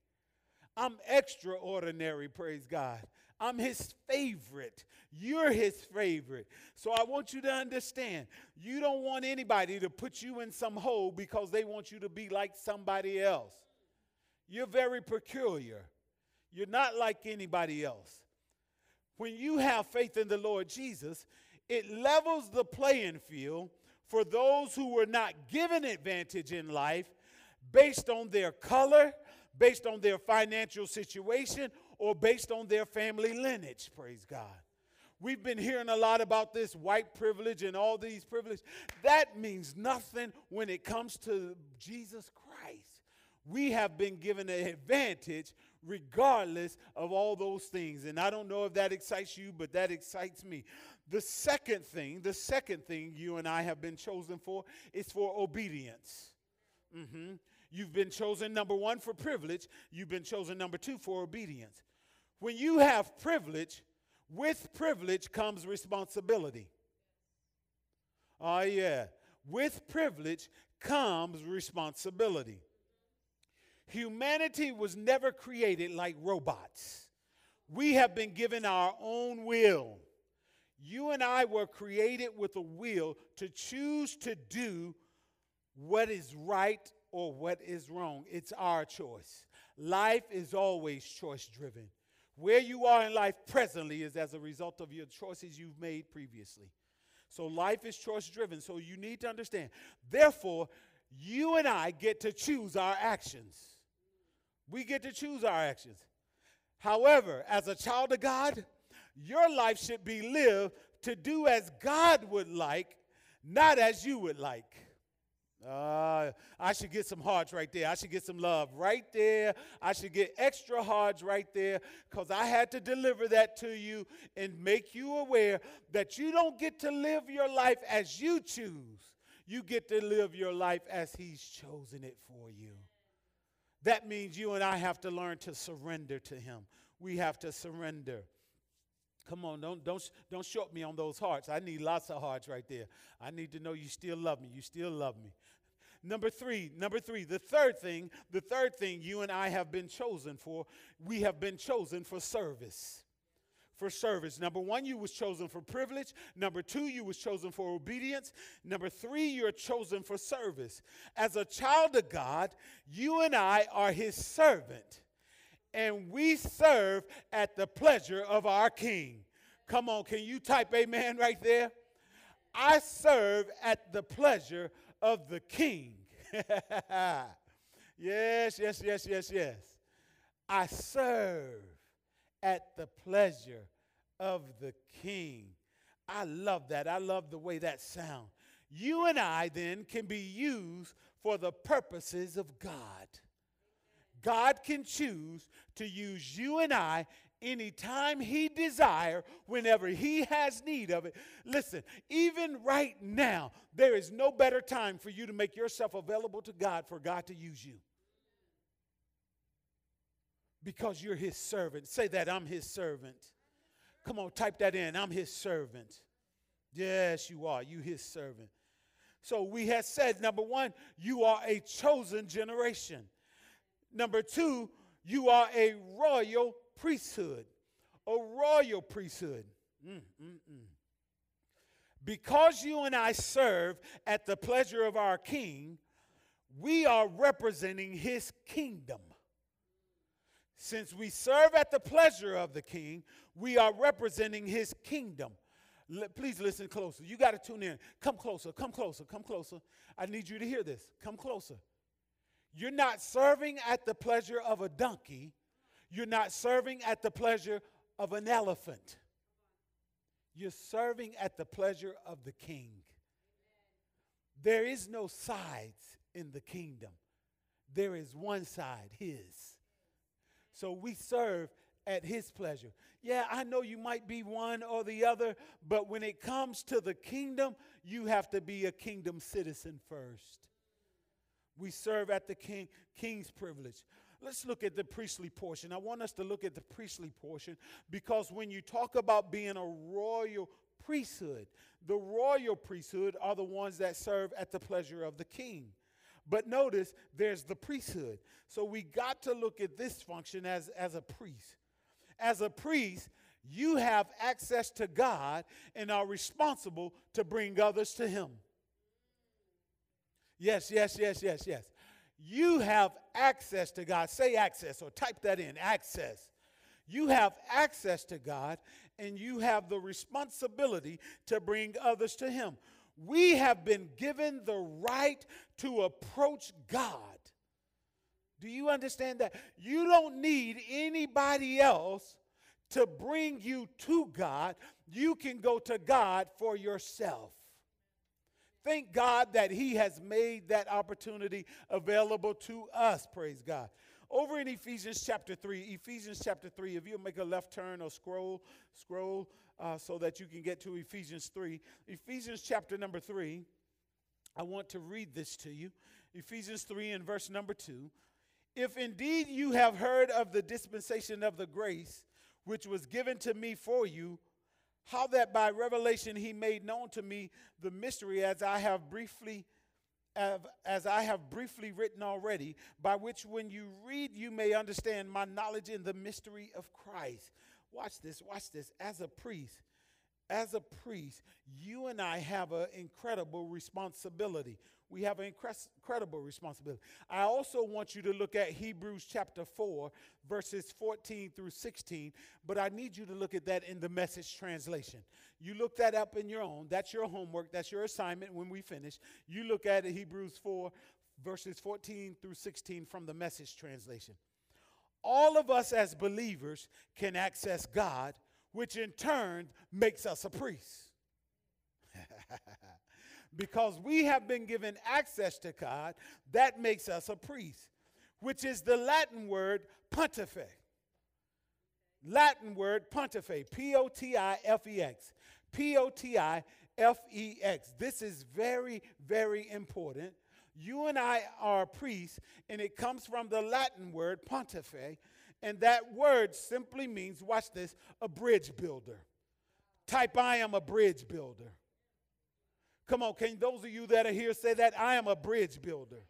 I'm extraordinary, praise God. I'm his favorite. You're his favorite. So I want you to understand you don't want anybody to put you in some hole because they want you to be like somebody else. You're very peculiar. You're not like anybody else. When you have faith in the Lord Jesus, it levels the playing field for those who were not given advantage in life based on their color, based on their financial situation, or based on their family lineage. Praise God. We've been hearing a lot about this white privilege and all these privileges. That means nothing when it comes to Jesus Christ. We have been given an advantage regardless of all those things. And I don't know if that excites you, but that excites me. The second thing, the second thing you and I have been chosen for is for obedience. Mm-hmm. You've been chosen, number one, for privilege. You've been chosen, number two, for obedience. When you have privilege, with privilege comes responsibility. Oh, yeah. With privilege comes responsibility. Humanity was never created like robots. We have been given our own will. You and I were created with a will to choose to do what is right or what is wrong. It's our choice. Life is always choice driven. Where you are in life presently is as a result of your choices you've made previously. So life is choice driven. So you need to understand. Therefore, you and I get to choose our actions. We get to choose our actions. However, as a child of God, your life should be lived to do as God would like, not as you would like. Uh, I should get some hearts right there. I should get some love right there. I should get extra hearts right there because I had to deliver that to you and make you aware that you don't get to live your life as you choose. You get to live your life as He's chosen it for you. That means you and I have to learn to surrender to Him. We have to surrender. Come on, don't, don't, don't short me on those hearts. I need lots of hearts right there. I need to know you still love me. You still love me. Number three, number three, the third thing, the third thing you and I have been chosen for, we have been chosen for service. For service. Number one, you was chosen for privilege. Number two, you was chosen for obedience. Number three, you're chosen for service. As a child of God, you and I are his servant and we serve at the pleasure of our King. Come on, can you type amen right there? I serve at the pleasure of the King. yes, yes, yes, yes, yes. I serve at the pleasure of the King. I love that. I love the way that sounds. You and I then can be used for the purposes of God. God can choose to use you and I anytime he desire whenever he has need of it. Listen even right now there is no better time for you to make yourself available to god for god to use you. Because you're his servant. Say that i'm his servant. Come on type that in. I'm his servant. Yes you are. You his servant. So we have said number one you are a chosen generation. Number two, you are a royal priesthood. A royal priesthood. Mm, mm, mm. Because you and I serve at the pleasure of our king, we are representing his kingdom. Since we serve at the pleasure of the king, we are representing his kingdom. L- please listen closer. You got to tune in. Come closer, come closer, come closer. I need you to hear this. Come closer. You're not serving at the pleasure of a donkey. You're not serving at the pleasure of an elephant. You're serving at the pleasure of the king. There is no sides in the kingdom. there is one side, His. So we serve at His pleasure. Yeah, I know you might be one or the other, but when it comes to the kingdom, you have to be a kingdom citizen first. We serve at the king, king's privilege. Let's look at the priestly portion. I want us to look at the priestly portion because when you talk about being a royal priesthood, the royal priesthood are the ones that serve at the pleasure of the king. But notice there's the priesthood. So we got to look at this function as, as a priest. As a priest, you have access to God and are responsible to bring others to Him. Yes, yes, yes, yes, yes. You have access to God. Say access or type that in access. You have access to God and you have the responsibility to bring others to Him. We have been given the right to approach God. Do you understand that? You don't need anybody else to bring you to God. You can go to God for yourself. Thank God that He has made that opportunity available to us. Praise God. Over in Ephesians chapter 3, Ephesians chapter 3, if you'll make a left turn or scroll, scroll uh, so that you can get to Ephesians 3. Ephesians chapter number 3, I want to read this to you. Ephesians 3 and verse number 2. If indeed you have heard of the dispensation of the grace which was given to me for you, how that by revelation he made known to me the mystery as I have briefly as I have briefly written already, by which when you read you may understand my knowledge in the mystery of Christ. Watch this, watch this. As a priest, as a priest, you and I have an incredible responsibility we have an incredible responsibility. I also want you to look at Hebrews chapter 4, verses 14 through 16, but I need you to look at that in the message translation. You look that up in your own. That's your homework, that's your assignment when we finish. You look at it, Hebrews 4, verses 14 through 16 from the message translation. All of us as believers can access God, which in turn makes us a priest. because we have been given access to God, that makes us a priest, which is the Latin word pontife. Latin word pontife, P O T I F E X. P O T I F E X. This is very, very important. You and I are priests, and it comes from the Latin word pontife, and that word simply means, watch this, a bridge builder. Type, I am a bridge builder. Come on, can those of you that are here say that? I am a bridge builder.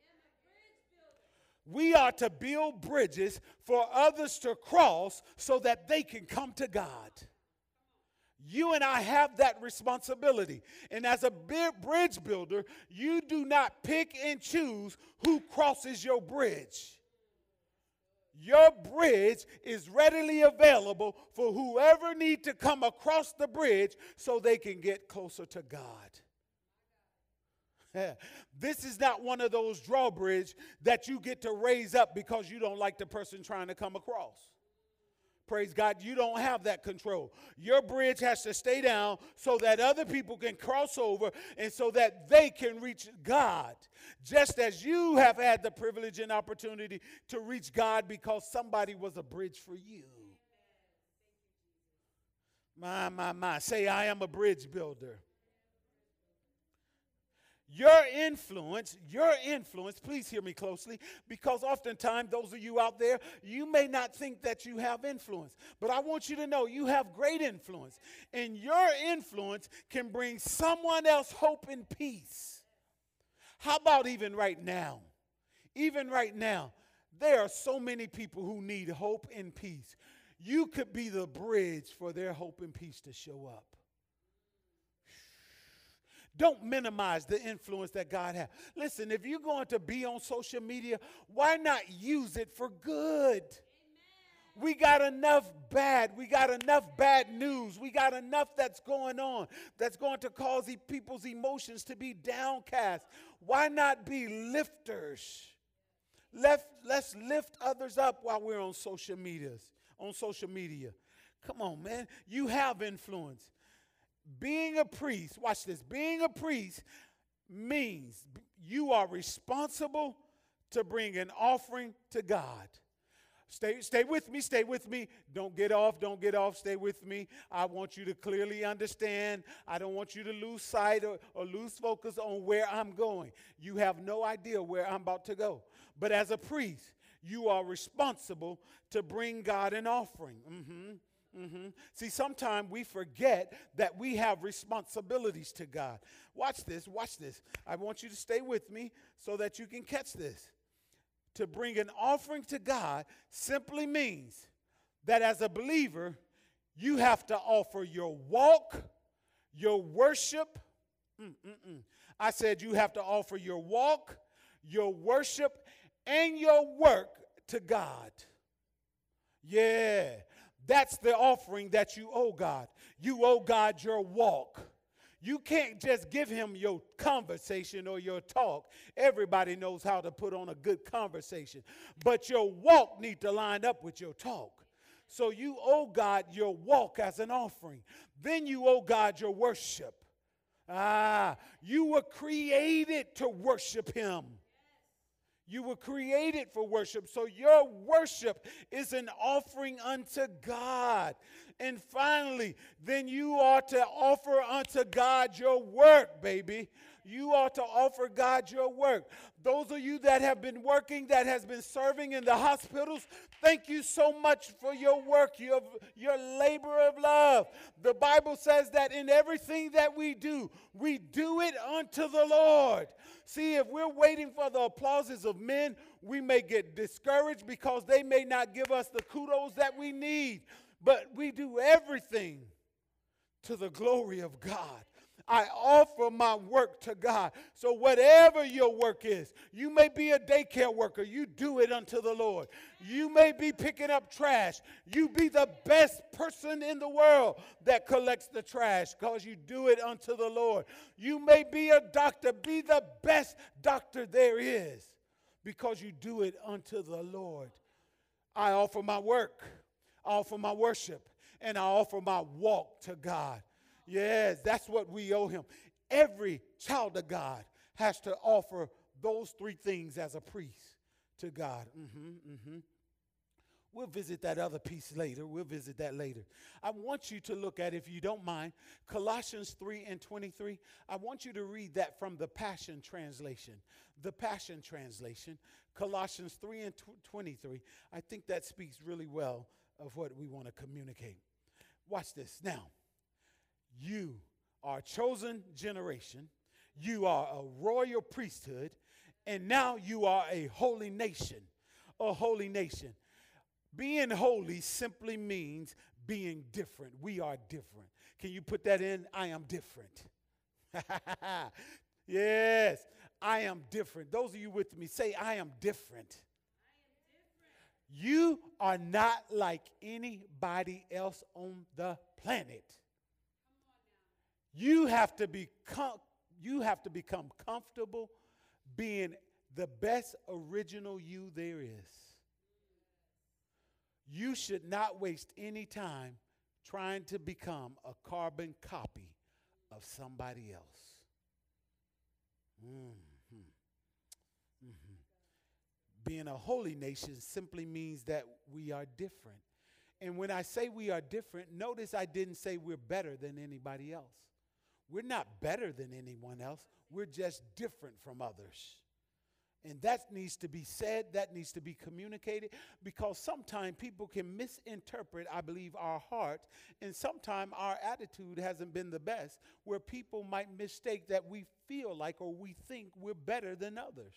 We are to build bridges for others to cross so that they can come to God. You and I have that responsibility. And as a bridge builder, you do not pick and choose who crosses your bridge. Your bridge is readily available for whoever need to come across the bridge so they can get closer to God. this is not one of those drawbridge that you get to raise up because you don't like the person trying to come across. Praise God, you don't have that control. Your bridge has to stay down so that other people can cross over and so that they can reach God. Just as you have had the privilege and opportunity to reach God because somebody was a bridge for you. My, my, my. Say, I am a bridge builder. Your influence, your influence, please hear me closely, because oftentimes, those of you out there, you may not think that you have influence. But I want you to know you have great influence. And your influence can bring someone else hope and peace. How about even right now? Even right now, there are so many people who need hope and peace. You could be the bridge for their hope and peace to show up. Don't minimize the influence that God has. Listen, if you're going to be on social media, why not use it for good? Amen. We got enough bad. We got enough bad news. We got enough that's going on that's going to cause people's emotions to be downcast. Why not be lifters? Let, let's lift others up while we're on social medias, on social media. Come on, man. You have influence being a priest, watch this, being a priest means you are responsible to bring an offering to God. Stay, stay with me, stay with me. Don't get off, don't get off, stay with me. I want you to clearly understand. I don't want you to lose sight or, or lose focus on where I'm going. You have no idea where I'm about to go. But as a priest, you are responsible to bring God an offering. Mm-hmm. Mm-hmm. See, sometimes we forget that we have responsibilities to God. Watch this, watch this. I want you to stay with me so that you can catch this to bring an offering to God simply means that as a believer, you have to offer your walk, your worship. Mm-mm-mm. I said you have to offer your walk, your worship, and your work to God. Yeah, that's the offering that you owe God. You owe God your walk. You can't just give him your conversation or your talk. Everybody knows how to put on a good conversation. But your walk need to line up with your talk. So you owe God your walk as an offering. Then you owe God your worship. Ah, you were created to worship him. You were created for worship. So your worship is an offering unto God. And finally, then you ought to offer unto God your work, baby. You ought to offer God your work. Those of you that have been working, that has been serving in the hospitals, thank you so much for your work, your, your labor of love. The Bible says that in everything that we do, we do it unto the Lord. See, if we're waiting for the applauses of men, we may get discouraged because they may not give us the kudos that we need but we do everything to the glory of God. I offer my work to God. So, whatever your work is, you may be a daycare worker, you do it unto the Lord. You may be picking up trash, you be the best person in the world that collects the trash because you do it unto the Lord. You may be a doctor, be the best doctor there is because you do it unto the Lord. I offer my work. I offer my worship and I offer my walk to God. Yes, that's what we owe Him. Every child of God has to offer those three things as a priest to God. Mm-hmm, mm-hmm. We'll visit that other piece later. We'll visit that later. I want you to look at, if you don't mind, Colossians 3 and 23. I want you to read that from the Passion Translation. The Passion Translation, Colossians 3 and 23. I think that speaks really well of what we want to communicate. Watch this. Now, you are a chosen generation, you are a royal priesthood, and now you are a holy nation. A holy nation. Being holy simply means being different. We are different. Can you put that in? I am different. yes, I am different. Those of you with me, say, I am different. You are not like anybody else on the planet. You have to be com- you have to become comfortable being the best original you there is. You should not waste any time trying to become a carbon copy of somebody else. Mm being a holy nation simply means that we are different. And when I say we are different, notice I didn't say we're better than anybody else. We're not better than anyone else, we're just different from others. And that needs to be said, that needs to be communicated, because sometimes people can misinterpret, I believe, our heart, and sometimes our attitude hasn't been the best, where people might mistake that we feel like or we think we're better than others.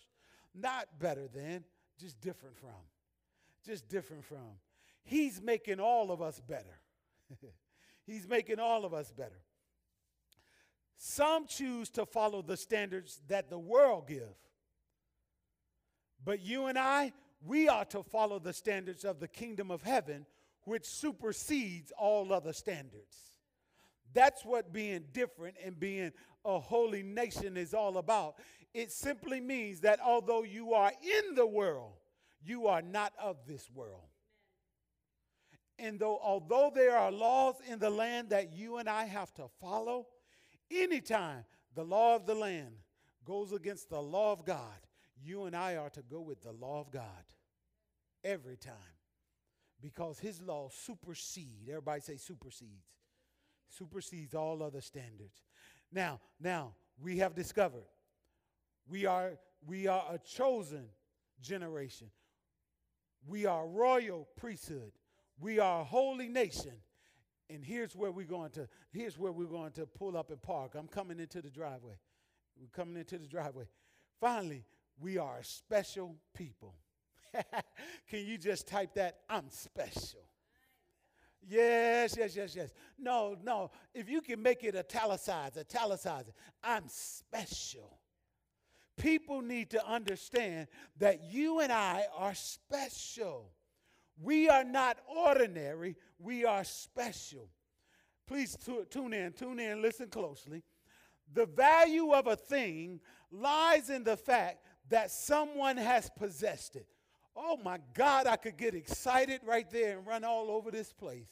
Not better than, just different from. Just different from. He's making all of us better. He's making all of us better. Some choose to follow the standards that the world give. But you and I, we are to follow the standards of the kingdom of heaven, which supersedes all other standards. That's what being different and being a holy nation is all about. It simply means that although you are in the world, you are not of this world. And though, although there are laws in the land that you and I have to follow, anytime the law of the land goes against the law of God, you and I are to go with the law of God every time because his law supersedes, everybody say supersedes, supersedes all other standards. Now, now we have discovered we are we are a chosen generation. We are royal priesthood. We are a holy nation. And here's where we're going to here's where we're going to pull up and park. I'm coming into the driveway. We're coming into the driveway. Finally, we are special people. Can you just type that? I'm special. Yes, yes, yes, yes. No, no. If you can make it italicized, italicize. I'm special. People need to understand that you and I are special. We are not ordinary, we are special. Please t- tune in, tune in, listen closely. The value of a thing lies in the fact that someone has possessed it. Oh my God, I could get excited right there and run all over this place.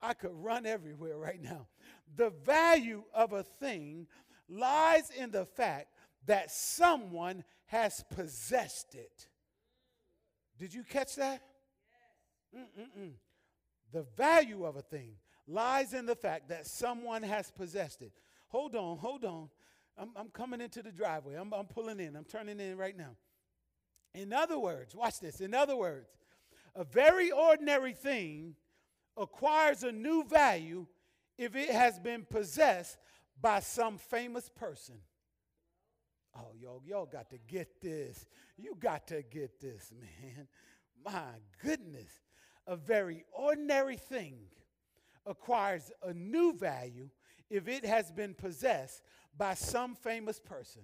I could run everywhere right now. The value of a thing lies in the fact that someone has possessed it. Did you catch that? Mm-mm-mm. The value of a thing lies in the fact that someone has possessed it. Hold on, hold on. I'm, I'm coming into the driveway. I'm, I'm pulling in. I'm turning in right now. In other words, watch this. In other words, a very ordinary thing acquires a new value if it has been possessed by some famous person. Oh, y'all, y'all got to get this. You got to get this, man. My goodness. A very ordinary thing acquires a new value if it has been possessed by some famous person.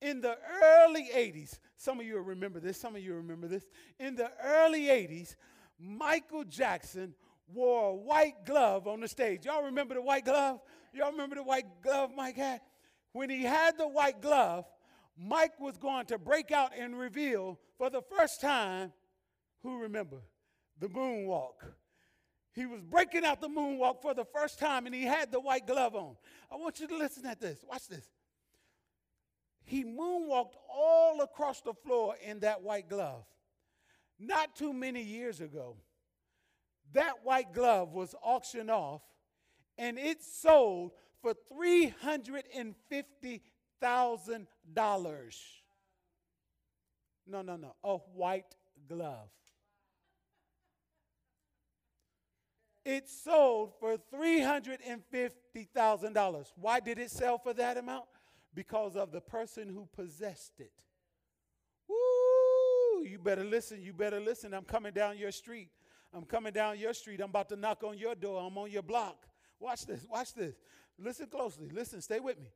In the early 80s, some of you remember this, some of you remember this. In the early 80s, Michael Jackson wore a white glove on the stage. Y'all remember the white glove? Y'all remember the white glove Mike had? When he had the white glove, Mike was going to break out and reveal for the first time, who remember? The moonwalk. He was breaking out the moonwalk for the first time and he had the white glove on. I want you to listen at this. Watch this. He moonwalked all across the floor in that white glove. Not too many years ago, that white glove was auctioned off and it sold for $350,000. No, no, no. A white glove. It sold for $350,000. Why did it sell for that amount? Because of the person who possessed it. Woo! You better listen. You better listen. I'm coming down your street. I'm coming down your street. I'm about to knock on your door. I'm on your block. Watch this. Watch this. Listen closely. Listen. Stay with me.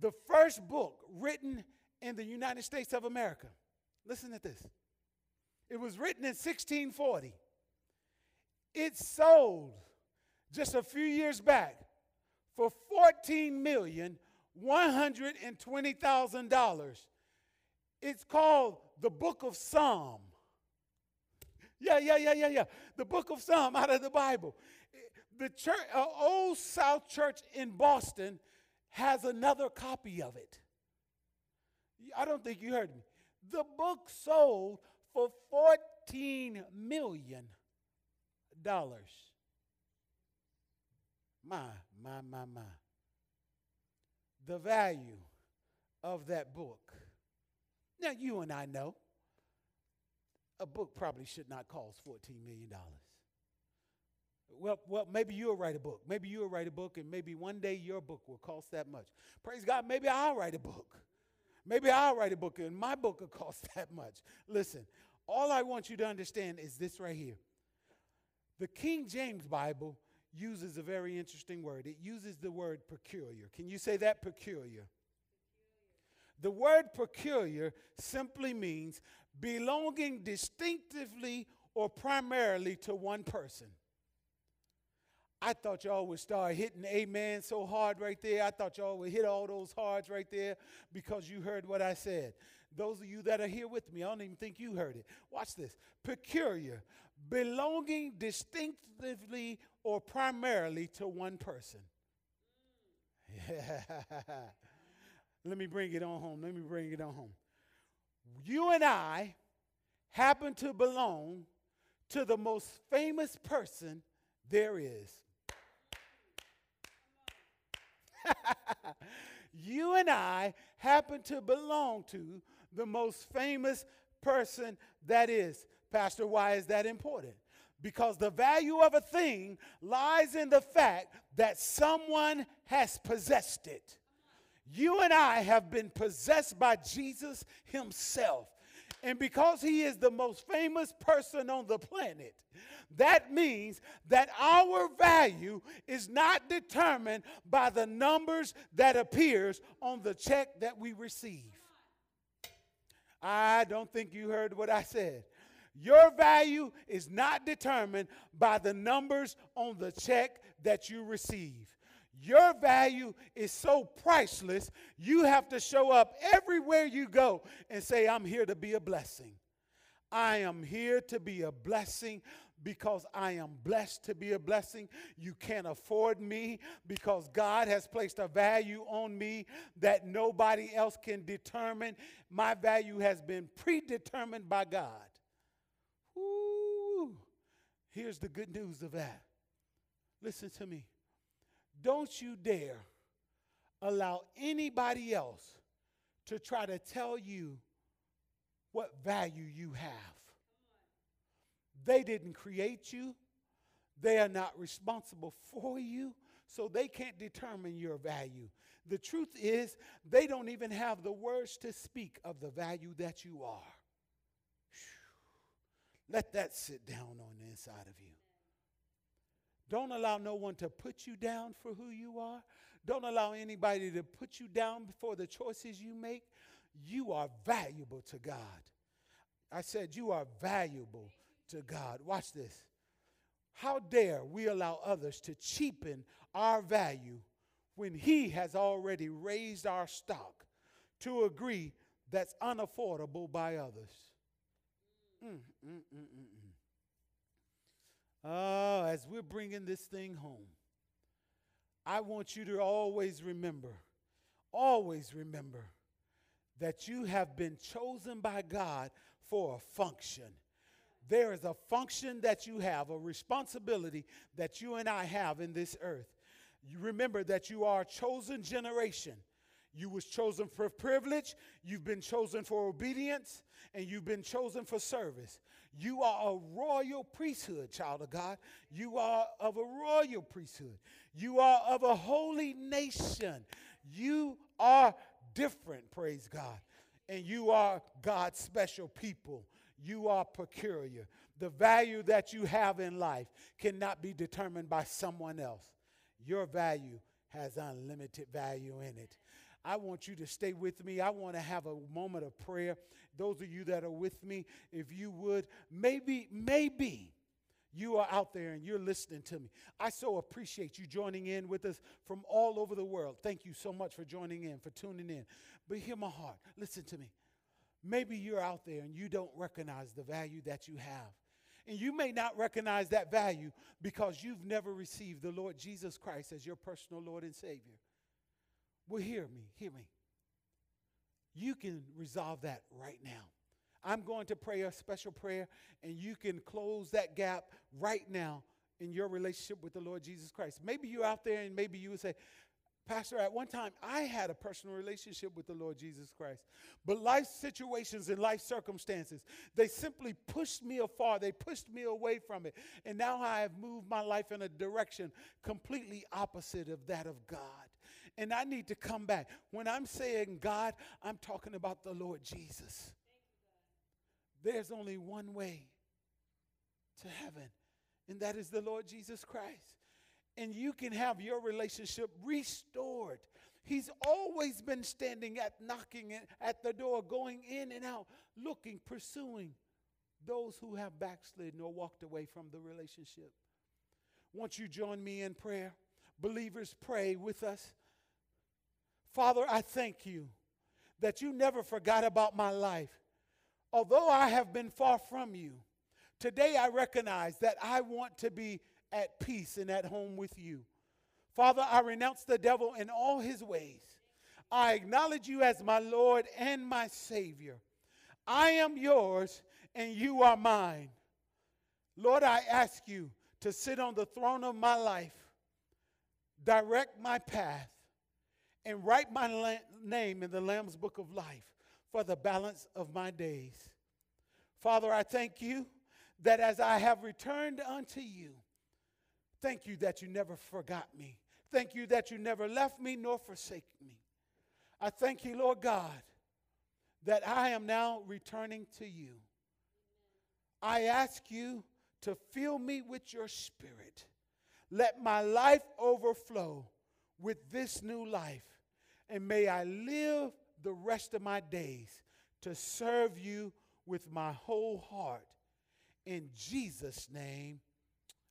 The first book written in the United States of America. Listen to this. It was written in 1640. It sold just a few years back for $14,120,000. It's called the Book of Psalm. Yeah, yeah, yeah, yeah, yeah. The Book of Psalm out of the Bible. The church, uh, Old South Church in Boston has another copy of it. I don't think you heard me. The book sold for 14 million dollars. My, my, my, my. The value of that book. Now, you and I know a book probably should not cost $14 million. Well, well, maybe you'll write a book. Maybe you'll write a book, and maybe one day your book will cost that much. Praise God, maybe I'll write a book. Maybe I'll write a book, and my book will cost that much. Listen, all I want you to understand is this right here the King James Bible uses a very interesting word. It uses the word peculiar. Can you say that? Peculiar. The word peculiar simply means belonging distinctively or primarily to one person. I thought y'all would start hitting amen so hard right there. I thought y'all would hit all those hards right there because you heard what I said. Those of you that are here with me, I don't even think you heard it. Watch this. Peculiar belonging distinctively or primarily to one person. Let me bring it on home. Let me bring it on home. You and I happen to belong to the most famous person there is. you and I happen to belong to the most famous person that is. Pastor, why is that important? Because the value of a thing lies in the fact that someone has possessed it. You and I have been possessed by Jesus Himself. And because He is the most famous person on the planet, that means that our value is not determined by the numbers that appears on the check that we receive. I don't think you heard what I said. Your value is not determined by the numbers on the check that you receive. Your value is so priceless, you have to show up everywhere you go and say, I'm here to be a blessing. I am here to be a blessing because I am blessed to be a blessing. You can't afford me because God has placed a value on me that nobody else can determine. My value has been predetermined by God. Here's the good news of that. Listen to me. Don't you dare allow anybody else to try to tell you what value you have. They didn't create you, they are not responsible for you, so they can't determine your value. The truth is, they don't even have the words to speak of the value that you are. Let that sit down on the inside of you. Don't allow no one to put you down for who you are. Don't allow anybody to put you down for the choices you make. You are valuable to God. I said, You are valuable to God. Watch this. How dare we allow others to cheapen our value when He has already raised our stock to agree that's unaffordable by others? Mm, mm, mm, mm, mm. Oh, as we're bringing this thing home, I want you to always remember, always remember that you have been chosen by God for a function. There is a function that you have, a responsibility that you and I have in this earth. You remember that you are a chosen generation. You was chosen for privilege, you've been chosen for obedience, and you've been chosen for service. You are a royal priesthood, child of God. You are of a royal priesthood. You are of a holy nation. You are different, praise God. And you are God's special people. You are peculiar. The value that you have in life cannot be determined by someone else. Your value has unlimited value in it. I want you to stay with me. I want to have a moment of prayer. Those of you that are with me, if you would, maybe, maybe you are out there and you're listening to me. I so appreciate you joining in with us from all over the world. Thank you so much for joining in, for tuning in. But hear my heart. Listen to me. Maybe you're out there and you don't recognize the value that you have. And you may not recognize that value because you've never received the Lord Jesus Christ as your personal Lord and Savior. Well, hear me, hear me. You can resolve that right now. I'm going to pray a special prayer, and you can close that gap right now in your relationship with the Lord Jesus Christ. Maybe you're out there, and maybe you would say, Pastor, at one time I had a personal relationship with the Lord Jesus Christ. But life situations and life circumstances, they simply pushed me afar. They pushed me away from it. And now I have moved my life in a direction completely opposite of that of God and I need to come back. When I'm saying God, I'm talking about the Lord Jesus. There's only one way to heaven, and that is the Lord Jesus Christ. And you can have your relationship restored. He's always been standing at knocking at the door, going in and out, looking, pursuing those who have backslidden or walked away from the relationship. Won't you join me in prayer? Believers, pray with us. Father, I thank you that you never forgot about my life. Although I have been far from you, today I recognize that I want to be at peace and at home with you. Father, I renounce the devil in all his ways. I acknowledge you as my Lord and my Savior. I am yours and you are mine. Lord, I ask you to sit on the throne of my life, direct my path, and write my la- name in the Lamb's book of life for the balance of my days. Father, I thank you that as I have returned unto you, thank you that you never forgot me. Thank you that you never left me nor forsake me. I thank you, Lord God, that I am now returning to you. I ask you to fill me with your spirit. Let my life overflow with this new life. And may I live the rest of my days to serve you with my whole heart. In Jesus' name,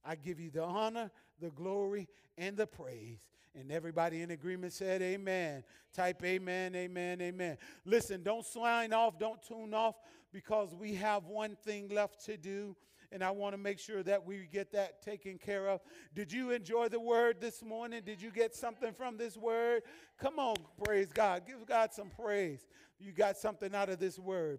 I give you the honor, the glory, and the praise. And everybody in agreement said, Amen. Type Amen, Amen, Amen. Listen, don't sign off, don't tune off, because we have one thing left to do. And I want to make sure that we get that taken care of. Did you enjoy the word this morning? Did you get something from this word? Come on, praise God. Give God some praise. You got something out of this word.